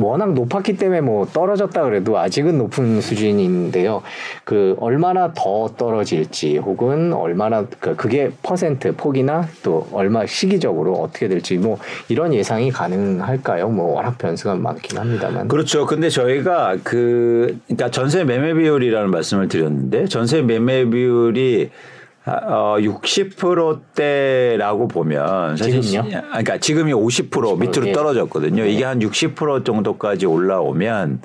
워낙 높았기 때문에 뭐 떨어졌다 그래도 아직은 높은 수준인데요. 그 얼마나 더 떨어질지 혹은 얼마나 그 그게 퍼센트 폭이나 또 얼마 시기적으로 어떻게 될지 뭐 이런 예상이 가능할까요? 뭐 워낙 변수가 많긴 합니다만. 그렇죠. 근데 저희가 그 그러니까 전세 매매 비율이라는 말씀을 드렸는데 전세 매매 비율이 어, 60%대라고 보면 사실 지금요? 그러니까 지금이 50% 50% 밑으로 예. 떨어졌거든요. 네. 이게 한 60% 정도까지 올라오면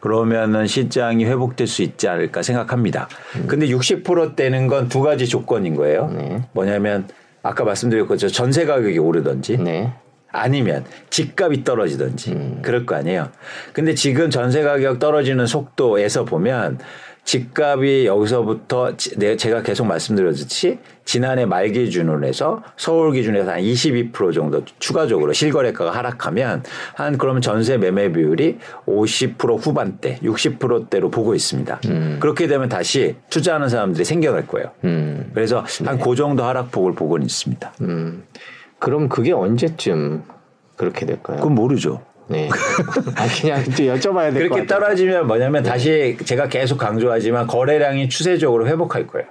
그러면은 시장이 회복될 수 있지 않을까 생각합니다. 음. 근데 60%대는 건 두 가지 조건인 거예요. 네. 뭐냐면 아까 말씀드렸죠. 전세 가격이 오르든지 네. 아니면 집값이 떨어지든지 음. 그럴 거 아니에요. 근데 지금 전세 가격 떨어지는 속도에서 보면 집값이 여기서부터 제가 계속 말씀드렸듯이 지난해 말 기준으로 해서 서울 기준에서 한 22% 정도 추가적으로 실거래가가 하락하면 한 그러면 전세 매매 비율이 50% 후반대, 60%대로 보고 있습니다. 음. 그렇게 되면 다시 투자하는 사람들이 생겨날 거예요. 음. 그래서 한그 네. 정도 하락폭을 보고는 있습니다. 음. 그럼 그게 언제쯤 그렇게 될까요? 그건 모르죠. 네. 아, 그냥 여쭤봐야 될 그렇게 떨어지면 뭐냐면 네. 다시 제가 계속 강조하지만 거래량이 추세적으로 회복할 거예요.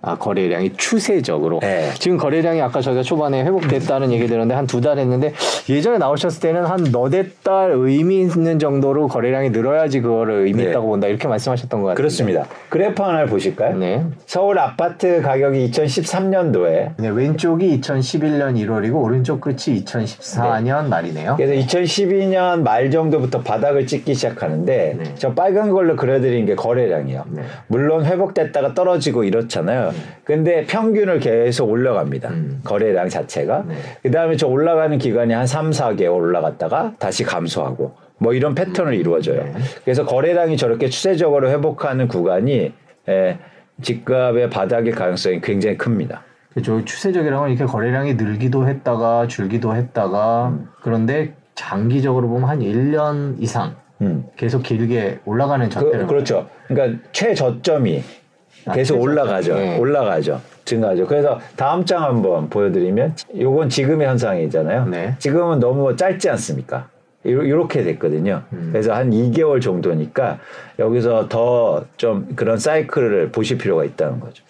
아 거래량이 추세적으로 네. 지금 거래량이 아까 저희가 초반에 회복됐다는 얘기 들었는데 한 두 달 했는데 예전에 나오셨을 때는 한 너댓 달 의미 있는 정도로 거래량이 늘어야지 그거를 의미 네. 있다고 본다 이렇게 말씀하셨던 것 같아요. 그렇습니다. 그래프 하나를 보실까요? 네. 서울 아파트 가격이 2013년도에 네, 왼쪽이 2011년 1월이고 오른쪽 끝이 2014년 네. 말이네요. 그래서 2012년 말 정도부터 바닥을 찍기 시작하는데 네. 저 빨간 걸로 그려드린 게 거래량이요. 네. 물론 회복됐다가 떨어지고 이렇잖아요. 음. 근데 평균을 계속 올라갑니다. 음. 거래량 자체가. 네. 그 다음에 저 올라가는 기간이 한 3, 4개월 올라갔다가 다시 감소하고 뭐 이런 패턴을 음. 이루어져요. 네. 그래서 거래량이 저렇게 추세적으로 회복하는 구간이 에, 집값의 바닥의 가능성이 굉장히 큽니다. 그렇죠. 추세적이라는 건 이렇게 거래량이 늘기도 했다가 줄기도 했다가 음. 그런데 장기적으로 보면 한 1년 이상 음. 계속 길게 올라가는 잣대를 그, 렇죠 그러니까 최저점이 아, 계속 올라가죠. 네. 올라가죠. 증가하죠. 그래서 다음 장 한번 보여드리면 요건 지금의 현상이잖아요. 네. 지금은 너무 짧지 않습니까? 이렇게 됐거든요. 음. 그래서 한 2개월 정도니까 여기서 더 좀 그런 사이클을 보실 필요가 있다는 거죠.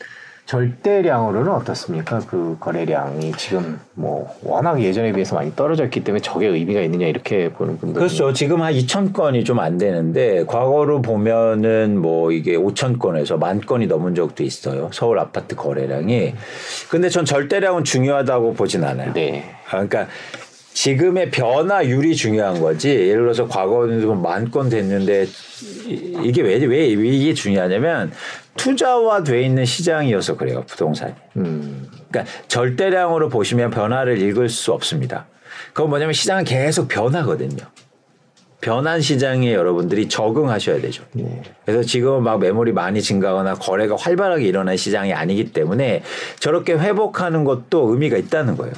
절대량으로는 어떻습니까? 그 거래량이 지금 뭐 워낙 예전에 비해서 많이 떨어졌기 때문에 저게 의미가 있느냐 이렇게 보는 분들 그렇죠. 지금 한 2천 건이 좀 안 되는데 과거로 보면은 뭐 이게 5천 건에서 만 건이 넘은 적도 있어요. 서울 아파트 거래량이. 근데 전 절대량은 중요하다고 보진 않아요. 네. 그러니까 지금의 변화율이 중요한 거지. 예를 들어서 과거에는 만건 됐는데 이게 왜, 왜, 왜 이게 중요하냐면 투자화돼 있는 시장이어서 그래요 부동산이. 음. 그러니까 절대량으로 보시면 변화를 읽을 수 없습니다. 그건 뭐냐면 시장은 계속 변하거든요. 변한 시장에 여러분들이 적응하셔야 되죠. 네. 그래서 지금은 막 매물이 많이 증가하거나 거래가 활발하게 일어난 시장이 아니기 때문에 저렇게 회복하는 것도 의미가 있다는 거예요.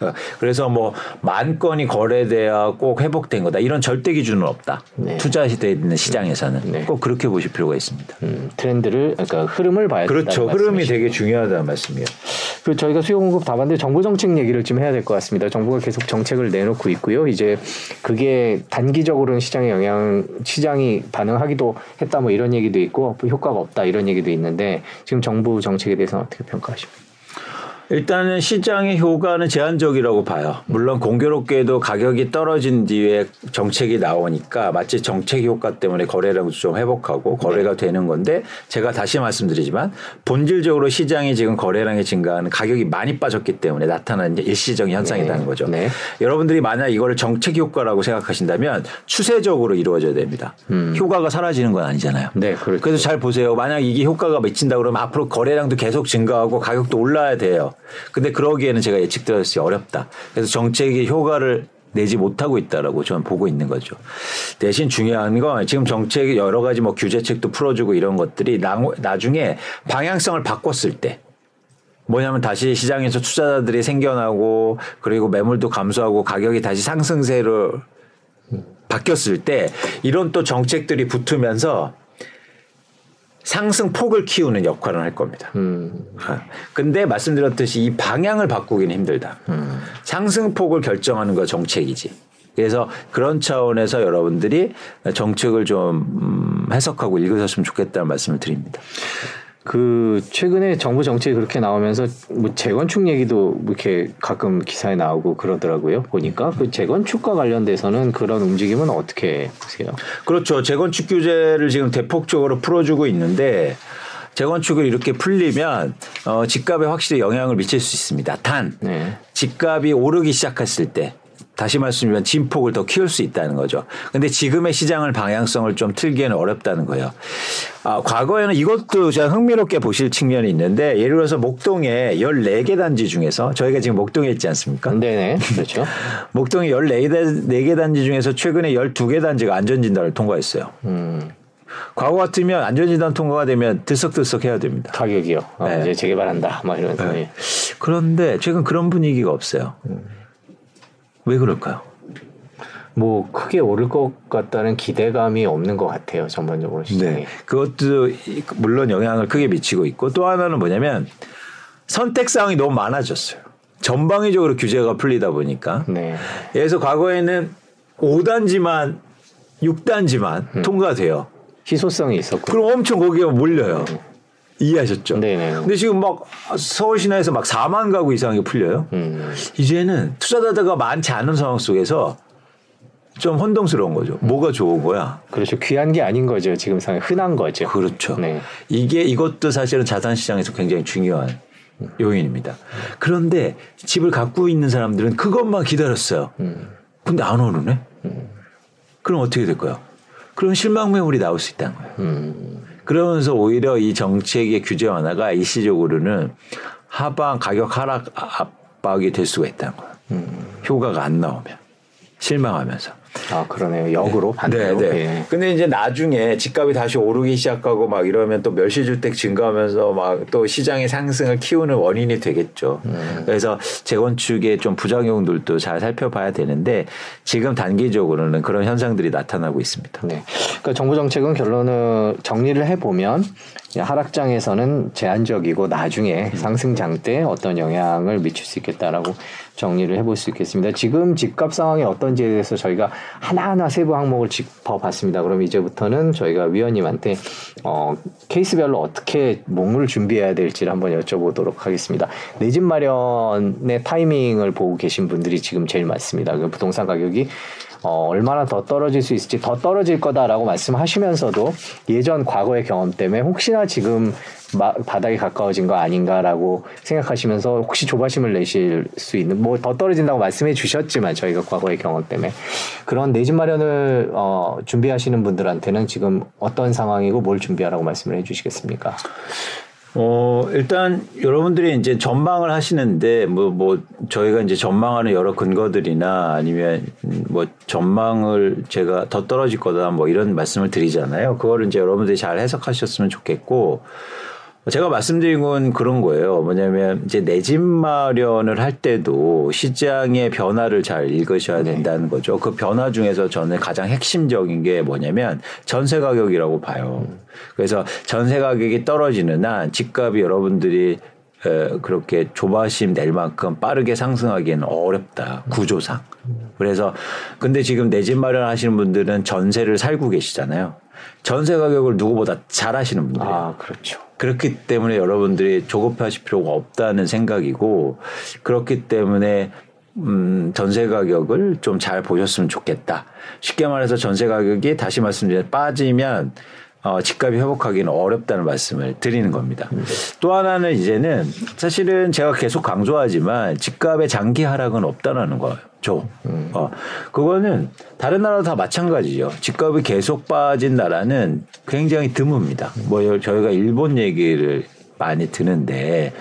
어, 그래서 뭐 만 건이 거래돼야 꼭 회복된 거다 이런 절대 기준은 없다. 네. 투자 시대에 있는 시장에서는 네. 꼭 그렇게 보실 필요가 있습니다. 음, 트렌드를 그러니까 흐름을 봐야 그렇죠. 흐름이 되게 중요하다는 말씀이에요. 그 저희가 수요 공급 답안데 정부 정책 얘기를 좀 해야 될 것 같습니다. 정부가 계속 정책을 내놓고 있고요. 이제 그게 단기적으로는 시장에 영향 시장이 반응하기도 했다 뭐 이런 얘기도 있고 효과가 없다 이런 얘기도 있는데 지금 정부 정책에 대해서는 어떻게 평가하십니까? 일단은 시장의 효과는 제한적이라고 봐요. 물론 공교롭게도 가격이 떨어진 뒤에 정책이 나오니까 마치 정책 효과 때문에 거래량도 좀 회복하고 거래가 네. 되는 건데 제가 다시 말씀드리지만 본질적으로 시장이 지금 거래량이 증가하는 가격이 많이 빠졌기 때문에 나타나는 일시적인 현상이라는 네. 거죠. 네. 여러분들이 만약 이거를 정책 효과라고 생각하신다면 추세적으로 이루어져야 됩니다. 음. 효과가 사라지는 건 아니잖아요. 네, 그렇죠. 그래서 잘 보세요. 만약 이게 효과가 미친다 그러면 앞으로 거래량도 계속 증가하고 가격도 올라야 돼요. 근데 그러기에는 제가 예측들었을 때 어렵다. 그래서 정책이 효과를 내지 못하고 있다라고 저는 보고 있는 거죠. 대신 중요한 건 지금 정책이 여러 가지 뭐 규제책도 풀어주고 이런 것들이 나, 나중에 방향성을 바꿨을 때 뭐냐면 다시 시장에서 투자자들이 생겨나고 그리고 매물도 감소하고 가격이 다시 상승세로 바뀌었을 때 이런 또 정책들이 붙으면서 상승 폭을 키우는 역할을 할 겁니다. 음. 근데 말씀드렸듯이 이 방향을 바꾸기는 힘들다. 음. 상승 폭을 결정하는 거 정책이지. 그래서 그런 차원에서 여러분들이 정책을 좀 음, 해석하고 읽으셨으면 좋겠다는 말씀을 드립니다. 그 최근에 정부 정책이 그렇게 나오면서 뭐 재건축 얘기도 뭐 이렇게 가끔 기사에 나오고 그러더라고요. 보니까 그 재건축과 관련돼서는 그런 움직임은 어떻게 보세요? 그렇죠. 재건축 규제를 지금 대폭적으로 풀어주고 있는데 재건축을 이렇게 풀리면 어, 집값에 확실히 영향을 미칠 수 있습니다. 단 네. 집값이 오르기 시작했을 때 다시 말씀드리면 진폭을 더 키울 수 있다는 거죠. 근데 지금의 시장을 방향성을 좀 틀기에는 어렵다는 거예요. 아, 과거에는 이것도 제가 흥미롭게 보실 측면이 있는데 예를 들어서 목동에 14개 단지 중에서 저희가 지금 목동에 있지 않습니까? 네네. 그렇죠. 목동에 14개 단지 중에서 최근에 12개 단지가 안전진단을 통과했어요. 음. 과거 같으면 안전진단 통과가 되면 들썩들썩 해야 됩니다. 가격이요. 어, 네. 이제 재개발한다. 막 이러면서. 네. 그런데 최근 그런 분위기가 없어요. 음. 왜 그럴까요? 뭐 크게 오를 것 같다는 기대감이 없는 것 같아요 전반적으로 시장에. 네, 그것도 물론 영향을 크게 미치고 있고 또 하나는 뭐냐면 선택 사항이 너무 많아졌어요. 전방위적으로 규제가 풀리다 보니까. 네. 그래서 과거에는 5단지만 6단지만 음. 통과돼요. 희소성이 있었고. 그럼 엄청 거기가 몰려요. 음. 이해하셨죠? 네네. 근데 지금 막 서울 시내에서 막 4만 가구 이상이 풀려요. 음. 이제는 투자자들가 많지 않은 상황 속에서 좀 혼동스러운 거죠. 뭐가 좋은 거야? 그렇죠. 귀한 게 아닌 거죠. 지금 상황 흔한 거죠. 그렇죠. 네. 이게 이것도 사실은 자산 시장에서 굉장히 중요한 요인입니다. 그런데 집을 갖고 있는 사람들은 그것만 기다렸어요. 음. 근데 안 오르네? 음. 그럼 어떻게 될까요? 그럼 실망 매물이 나올 수 있다는 거예요. 음. 그러면서 오히려 이 정책의 규제 완화가 일시적으로는 하방 가격 하락 압박이 될 수가 있다는 거예요. 음. 효과가 안 나오면 실망하면서. 아 그러네요. 역으로 네. 반대로. 네, 네. 예. 근데 이제 나중에 집값이 다시 오르기 시작하고 막 이러면 또 멸시주택 증가하면서 막 또 시장의 상승을 키우는 원인이 되겠죠. 음. 그래서 재건축의 좀 부작용들도 잘 살펴봐야 되는데 지금 단기적으로는 그런 현상들이 나타나고 있습니다. 네. 그러니까 정부 정책은 결론을 정리를 해 보면 하락장에서는 제한적이고 나중에 상승장 때 어떤 영향을 미칠 수 있겠다라고 정리를 해볼 수 있겠습니다. 지금 집값 상황이 어떤지에 대해서 저희가 하나하나 세부 항목을 짚어봤습니다. 그럼 이제부터는 저희가 위원님한테 어, 케이스별로 어떻게 몸을 준비해야 될지를 한번 여쭤보도록 하겠습니다. 내 집 마련의 타이밍을 보고 계신 분들이 지금 제일 많습니다. 그 부동산 가격이 어, 얼마나 더 떨어질 수 있을지 더 떨어질 거다라고 말씀하시면서도 예전 과거의 경험 때문에 혹시나 지금 마, 바닥에 가까워진 거 아닌가라고 생각하시면서 혹시 조바심을 내실 수 있는 뭐 더 떨어진다고 말씀해 주셨지만 저희가 과거의 경험 때문에 그런 내 집 마련을 어, 준비하시는 분들한테는 지금 어떤 상황이고 뭘 준비하라고 말씀을 해 주시겠습니까? 어, 일단 여러분들이 이제 전망을 하시는데 뭐, 뭐, 저희가 이제 전망하는 여러 근거들이나 아니면 뭐 전망을 제가 더 떨어질 거다 뭐 이런 말씀을 드리잖아요. 그거를 이제 여러분들이 잘 해석하셨으면 좋겠고 제가 말씀드린 건 그런 거예요. 뭐냐면 이제 내 집 마련을 할 때도 시장의 변화를 잘 읽으셔야 네. 된다는 거죠. 그 변화 중에서 저는 가장 핵심적인 게 뭐냐면 전세 가격이라고 봐요. 그래서 전세 가격이 떨어지는 한 집값이 여러분들이 그렇게 조바심 낼 만큼 빠르게 상승하기는 어렵다. 구조상. 그래서 근데 지금 내 집 마련하시는 분들은 전세를 살고 계시잖아요. 전세 가격을 누구보다 잘 하시는 분들이에요. 아, 그렇죠. 그렇기 때문에 여러분들이 조급하실 필요가 없다는 생각이고 그렇기 때문에 음, 전세 가격을 좀 잘 보셨으면 좋겠다. 쉽게 말해서 전세 가격이 다시 말씀드리면 빠지면 어, 집값이 회복하기는 어렵다는 말씀을 드리는 겁니다. 음. 또 하나는 이제는 사실은 제가 계속 강조하지만 집값의 장기 하락은 없다라는 거 죠. 음. 어, 그거는 다른 나라도 다 마찬가지죠. 집값이 계속 빠진 나라는 굉장히 드뭅니다. 뭐 저희가 일본 얘기를 많이 드는데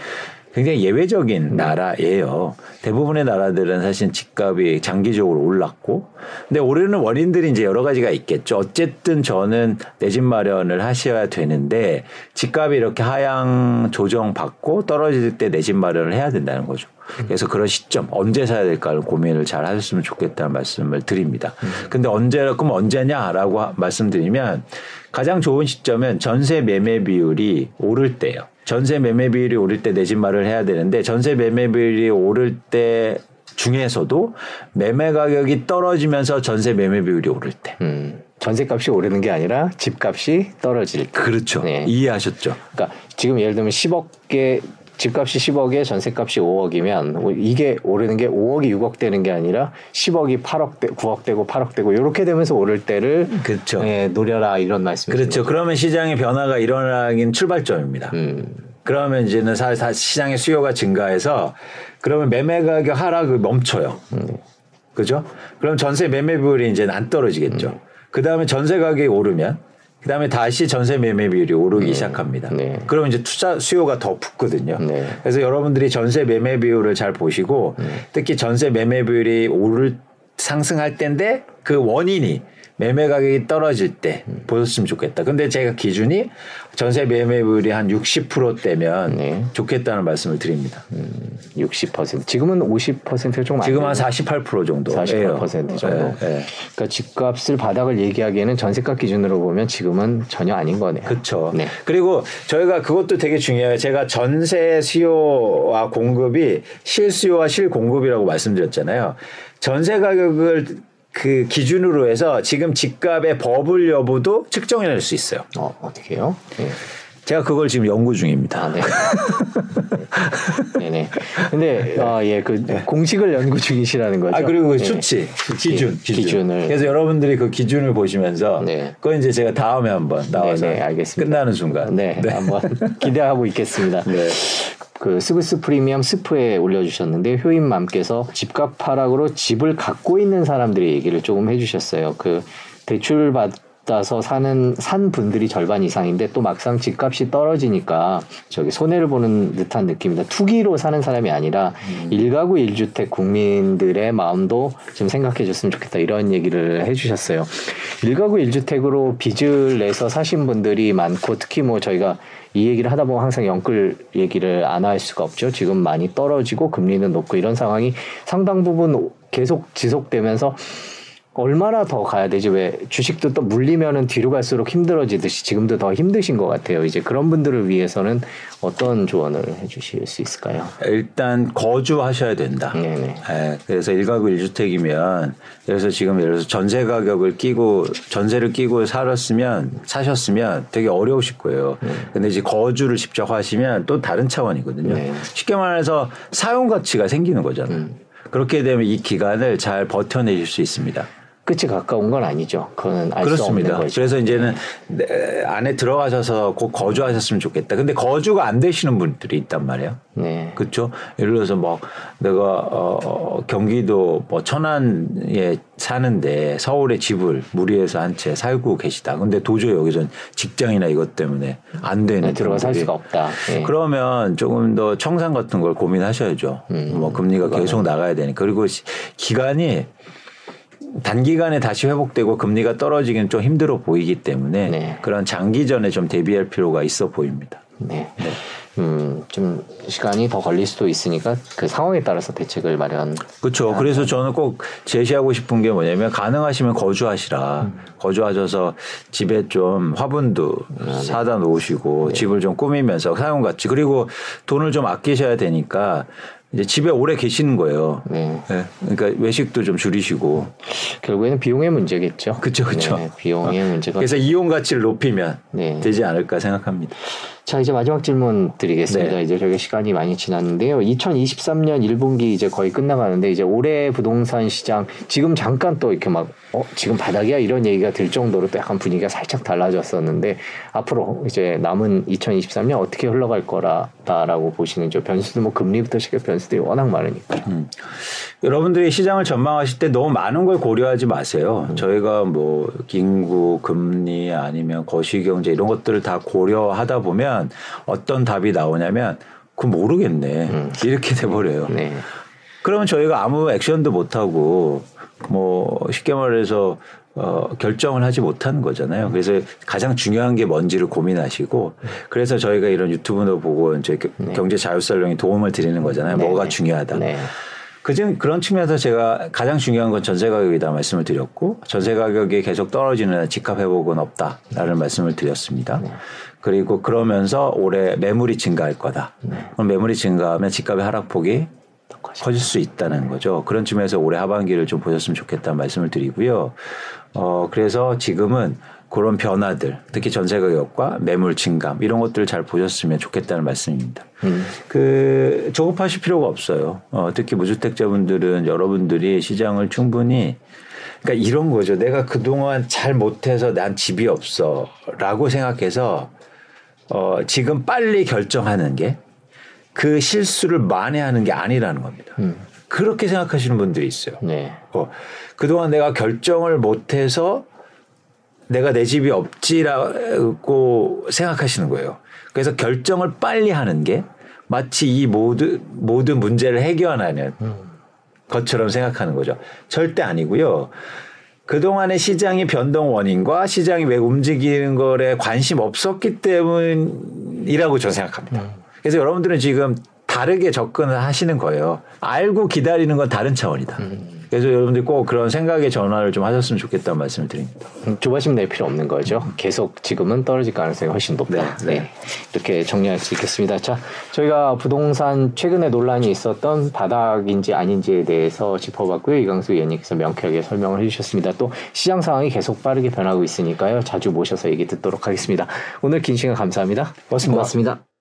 굉장히 예외적인 나라예요. 대부분의 나라들은 사실 집값이 장기적으로 올랐고, 근데 오르는 원인들이 이제 여러 가지가 있겠죠. 어쨌든 저는 내 집 마련을 하셔야 되는데 집값이 이렇게 하향 조정 받고 떨어질 때 내 집 마련을 해야 된다는 거죠. 그래서 그런 시점 언제 사야 될까를 고민을 잘 하셨으면 좋겠다는 말씀을 드립니다. 근데 언제 그럼 언제냐라고 말씀드리면 가장 좋은 시점은 전세 매매 비율이 오를 때요. 전세 매매 비율이 오를 때 내집 말을 해야 되는데 전세 매매 비율이 오를 때 중에서도 매매 가격이 떨어지면서 전세 매매 비율이 오를 때. 음, 전세값이 오르는 게 아니라 집값이 떨어질 때. 그렇죠. 네. 이해하셨죠? 그러니까 지금 예를 들면 10억에 집값이 10억에 전세값이 5억이면 이게 오르는 게 5억이 6억 되는 게 아니라 10억이 8억 되, 9억 되고 8억 되고 이렇게 되면서 오를 때를 그렇죠. 예, 노려라 이런 말씀이죠. 그렇죠. 그러면 시장의 변화가 일어나긴 출발점입니다. 음. 그러면 이제는 사, 사 시장의 수요가 증가해서 그러면 매매 가격 하락을 멈춰요. 음. 그죠? 그럼 전세 매매 비율이 이제 안 떨어지겠죠. 음. 그 다음에 전세 가격이 오르면 그다음에 다시 전세 매매 비율이 오르기 네. 시작합니다. 네. 그러면 이제 투자 수요가 더 붙거든요. 네. 그래서 여러분들이 전세 매매 비율을 잘 보시고 네. 특히 전세 매매 비율이 오를 상승할 때인데 그 원인이 매매 가격이 떨어질 때 음. 보셨으면 좋겠다. 근데 제가 기준이 전세 매매율이 한 60%대면 네. 좋겠다는 말씀을 드립니다. 음, 60% 지금은 50%가 조금 지금 한 48% 정도. 48% 정도. 네, 네. 그러니까 집값을 바닥을 얘기하기에는 전세값 기준으로 보면 지금은 전혀 아닌 거네요. 그렇죠. 네. 그리고 저희가 그것도 되게 중요해요. 제가 전세 수요와 공급이 실수요와 실공급이라고 말씀드렸잖아요. 전세 가격을 그 기준으로 해서 지금 집값의 버블 여부도 측정해낼 수 있어요. 어, 어떻게 해요? 네. 제가 그걸 지금 연구 중입니다. 아, 네. 네네. 근데 아, 예, 그 네. 공식을 연구 중이시라는 거죠. 아 그리고 그 네. 수치, 기준, 기준, 을 그래서 여러분들이 그 기준을 보시면서 네. 그건 이제 제가 다음에 한번 나와서 네, 알겠습니다. 끝나는 순간, 네, 네. 한번 기대하고 있겠습니다. 네. 그 스브스 프리미엄 스프에 올려주셨는데 효인맘께서 집값 하락으로 집을 갖고 있는 사람들의 얘기를 조금 해주셨어요. 그 대출 받 아서 사는 산 분들이 절반 이상인데 또 막상 집값이 떨어지니까 저기 손해를 보는 듯한 느낌이다. 투기로 사는 사람이 아니라 음. 일가구 일주택 국민들의 마음도 좀 생각해 줬으면 좋겠다 이런 얘기를 해주셨어요. 일가구 일주택으로 빚을 내서 사신 분들이 많고 특히 뭐 저희가 이 얘기를 하다 보면 항상 영끌 얘기를 안 할 수가 없죠. 지금 많이 떨어지고 금리는 높고 이런 상황이 상당 부분 계속 지속되면서 얼마나 더 가야 되지? 왜 주식도 또 물리면은 뒤로 갈수록 힘들어지듯이 지금도 더 힘드신 것 같아요. 이제 그런 분들을 위해서는 어떤 조언을 해주실 수 있을까요? 일단 거주하셔야 된다. 네네. 네, 그래서 일가구 일주택이면 그래서 지금 예를 들어서 전세 가격을 끼고 전세를 끼고 살았으면 사셨으면 되게 어려우실 거예요. 네. 근데 이제 거주를 직접 하시면 또 다른 차원이거든요. 네. 쉽게 말해서 사용 가치가 생기는 거잖아요. 음. 그렇게 되면 이 기간을 잘 버텨내실 수 있습니다. 끝이 가까운 건 아니죠. 그거는 알 수 없는 거죠. 그래서 이제는 네. 안에 들어가셔서 곧 거주하셨으면 좋겠다. 근데 거주가 안 되시는 분들이 있단 말이에요. 네. 그렇죠. 예를 들어서 뭐 내가 어 경기도 뭐 천안에 사는데 서울에 집을 무리해서 한 채 살고 계시다. 근데 도저히 여기선 직장이나 이것 때문에 안 되는 네, 들어가 살 수가 없다. 네. 그러면 조금 더 청산 같은 걸 고민하셔야죠. 음, 뭐 금리가 계속 나가야 되니까 그리고 기간이 단기간에 다시 회복되고 금리가 떨어지기는 좀 힘들어 보이기 때문에 네. 그런 장기전에 좀 대비할 필요가 있어 보입니다. 네. 네. 음, 좀 시간이 더 걸릴 수도 있으니까 그 상황에 따라서 대책을 마련. 그렇죠. 그래서 저는 꼭 제시하고 싶은 게 뭐냐면 가능하시면 거주하시라. 음. 거주하셔서 집에 좀 화분도 아, 네. 사다 놓으시고 네. 집을 좀 꾸미면서 사용 같이 그리고 돈을 좀 아끼셔야 되니까 이제 집에 오래 계시는 거예요. 네. 네. 그러니까 외식도 좀 줄이시고 결국에는 비용의 문제겠죠. 그렇죠, 그렇죠. 네, 비용의 어. 문제가. 그래서 이용 가치를 높이면 네. 되지 않을까 생각합니다. 자 이제 마지막 질문 드리겠습니다. 네. 이제 저희 시간이 많이 지났는데요. 2023년 1분기 이제 거의 끝나가는데 이제 올해 부동산 시장 지금 잠깐 또 이렇게 막 어, 지금 바닥이야 이런 얘기가 들 정도로 또 약간 분위기가 살짝 달라졌었는데 앞으로 이제 남은 2023년 어떻게 흘러갈 거라라고 보시는지 변수도 뭐 금리부터 시작 변수들이 워낙 많으니까. 음. 여러분들이 시장을 전망하실 때 너무 많은 걸 고려하지 마세요. 음. 저희가 뭐 긴구 금리 아니면 거시경제 이런 것들을 다 고려하다 보면 하면 어떤 답이 나오냐면 그 모르겠네 음. 이렇게 돼버려요. 네. 그러면 저희가 아무 액션도 못 하고 뭐 쉽게 말해서 어, 결정을 하지 못하는 거잖아요. 그래서 가장 중요한 게 뭔지를 고민하시고 그래서 저희가 이런 유튜브도 보고 이제 네. 경제 자율설령이 도움을 드리는 거잖아요. 네. 뭐가 중요하다. 네. 그중 그런 측면에서 제가 가장 중요한 건 전세 가격이다 말씀을 드렸고 전세 가격이 계속 떨어지는 집값 회복은 없다라는 말씀을 드렸습니다. 네. 그리고 그러면서 올해 매물이 증가할 거다. 네. 그럼 매물이 증가하면 집값의 하락폭이 커질 수 있다는 거죠. 그런 측면에서 올해 하반기를 좀 보셨으면 좋겠다는 말씀을 드리고요. 어, 그래서 지금은 그런 변화들, 특히 전세 가격과 매물 증감 이런 것들을 잘 보셨으면 좋겠다는 말씀입니다. 음. 그 조급하실 필요가 없어요. 어, 특히 무주택자분들은 여러분들이 시장을 충분히 그러니까 이런 거죠. 내가 그동안 잘 못해서 난 집이 없어라고 생각해서 어, 지금 빨리 결정하는 게 그 실수를 만회하는 게 아니라는 겁니다. 음. 그렇게 생각하시는 분들이 있어요. 네. 어, 그동안 내가 결정을 못해서 내가 내 집이 없지라고 생각하시는 거예요. 그래서 결정을 빨리 하는 게 마치 이 모든 모든 문제를 해결하는 음. 것처럼 생각하는 거죠. 절대 아니고요. 그동안의 시장의 변동 원인과 시장이 왜 움직이는 거에 관심 없었기 때문이라고 저는 생각합니다. 음. 그래서 여러분들은 지금 다르게 접근을 하시는 거예요. 알고 기다리는 건 다른 차원이다. 음. 그래서 여러분들 꼭 그런 생각의 전환을 좀 하셨으면 좋겠다는 말씀을 드립니다. 음, 조바심 낼 필요 없는 거죠. 계속 지금은 떨어질 가능성이 훨씬 높다. 네, 네. 네. 이렇게 정리할 수 있겠습니다. 자, 저희가 부동산 최근에 논란이 있었던 바닥인지 아닌지에 대해서 짚어봤고요. 이강수 위원님께서 명쾌하게 설명을 해주셨습니다. 또 시장 상황이 계속 빠르게 변하고 있으니까요. 자주 모셔서 얘기 듣도록 하겠습니다. 오늘 긴 시간 감사합니다. 고맙습니다. 고맙습니다.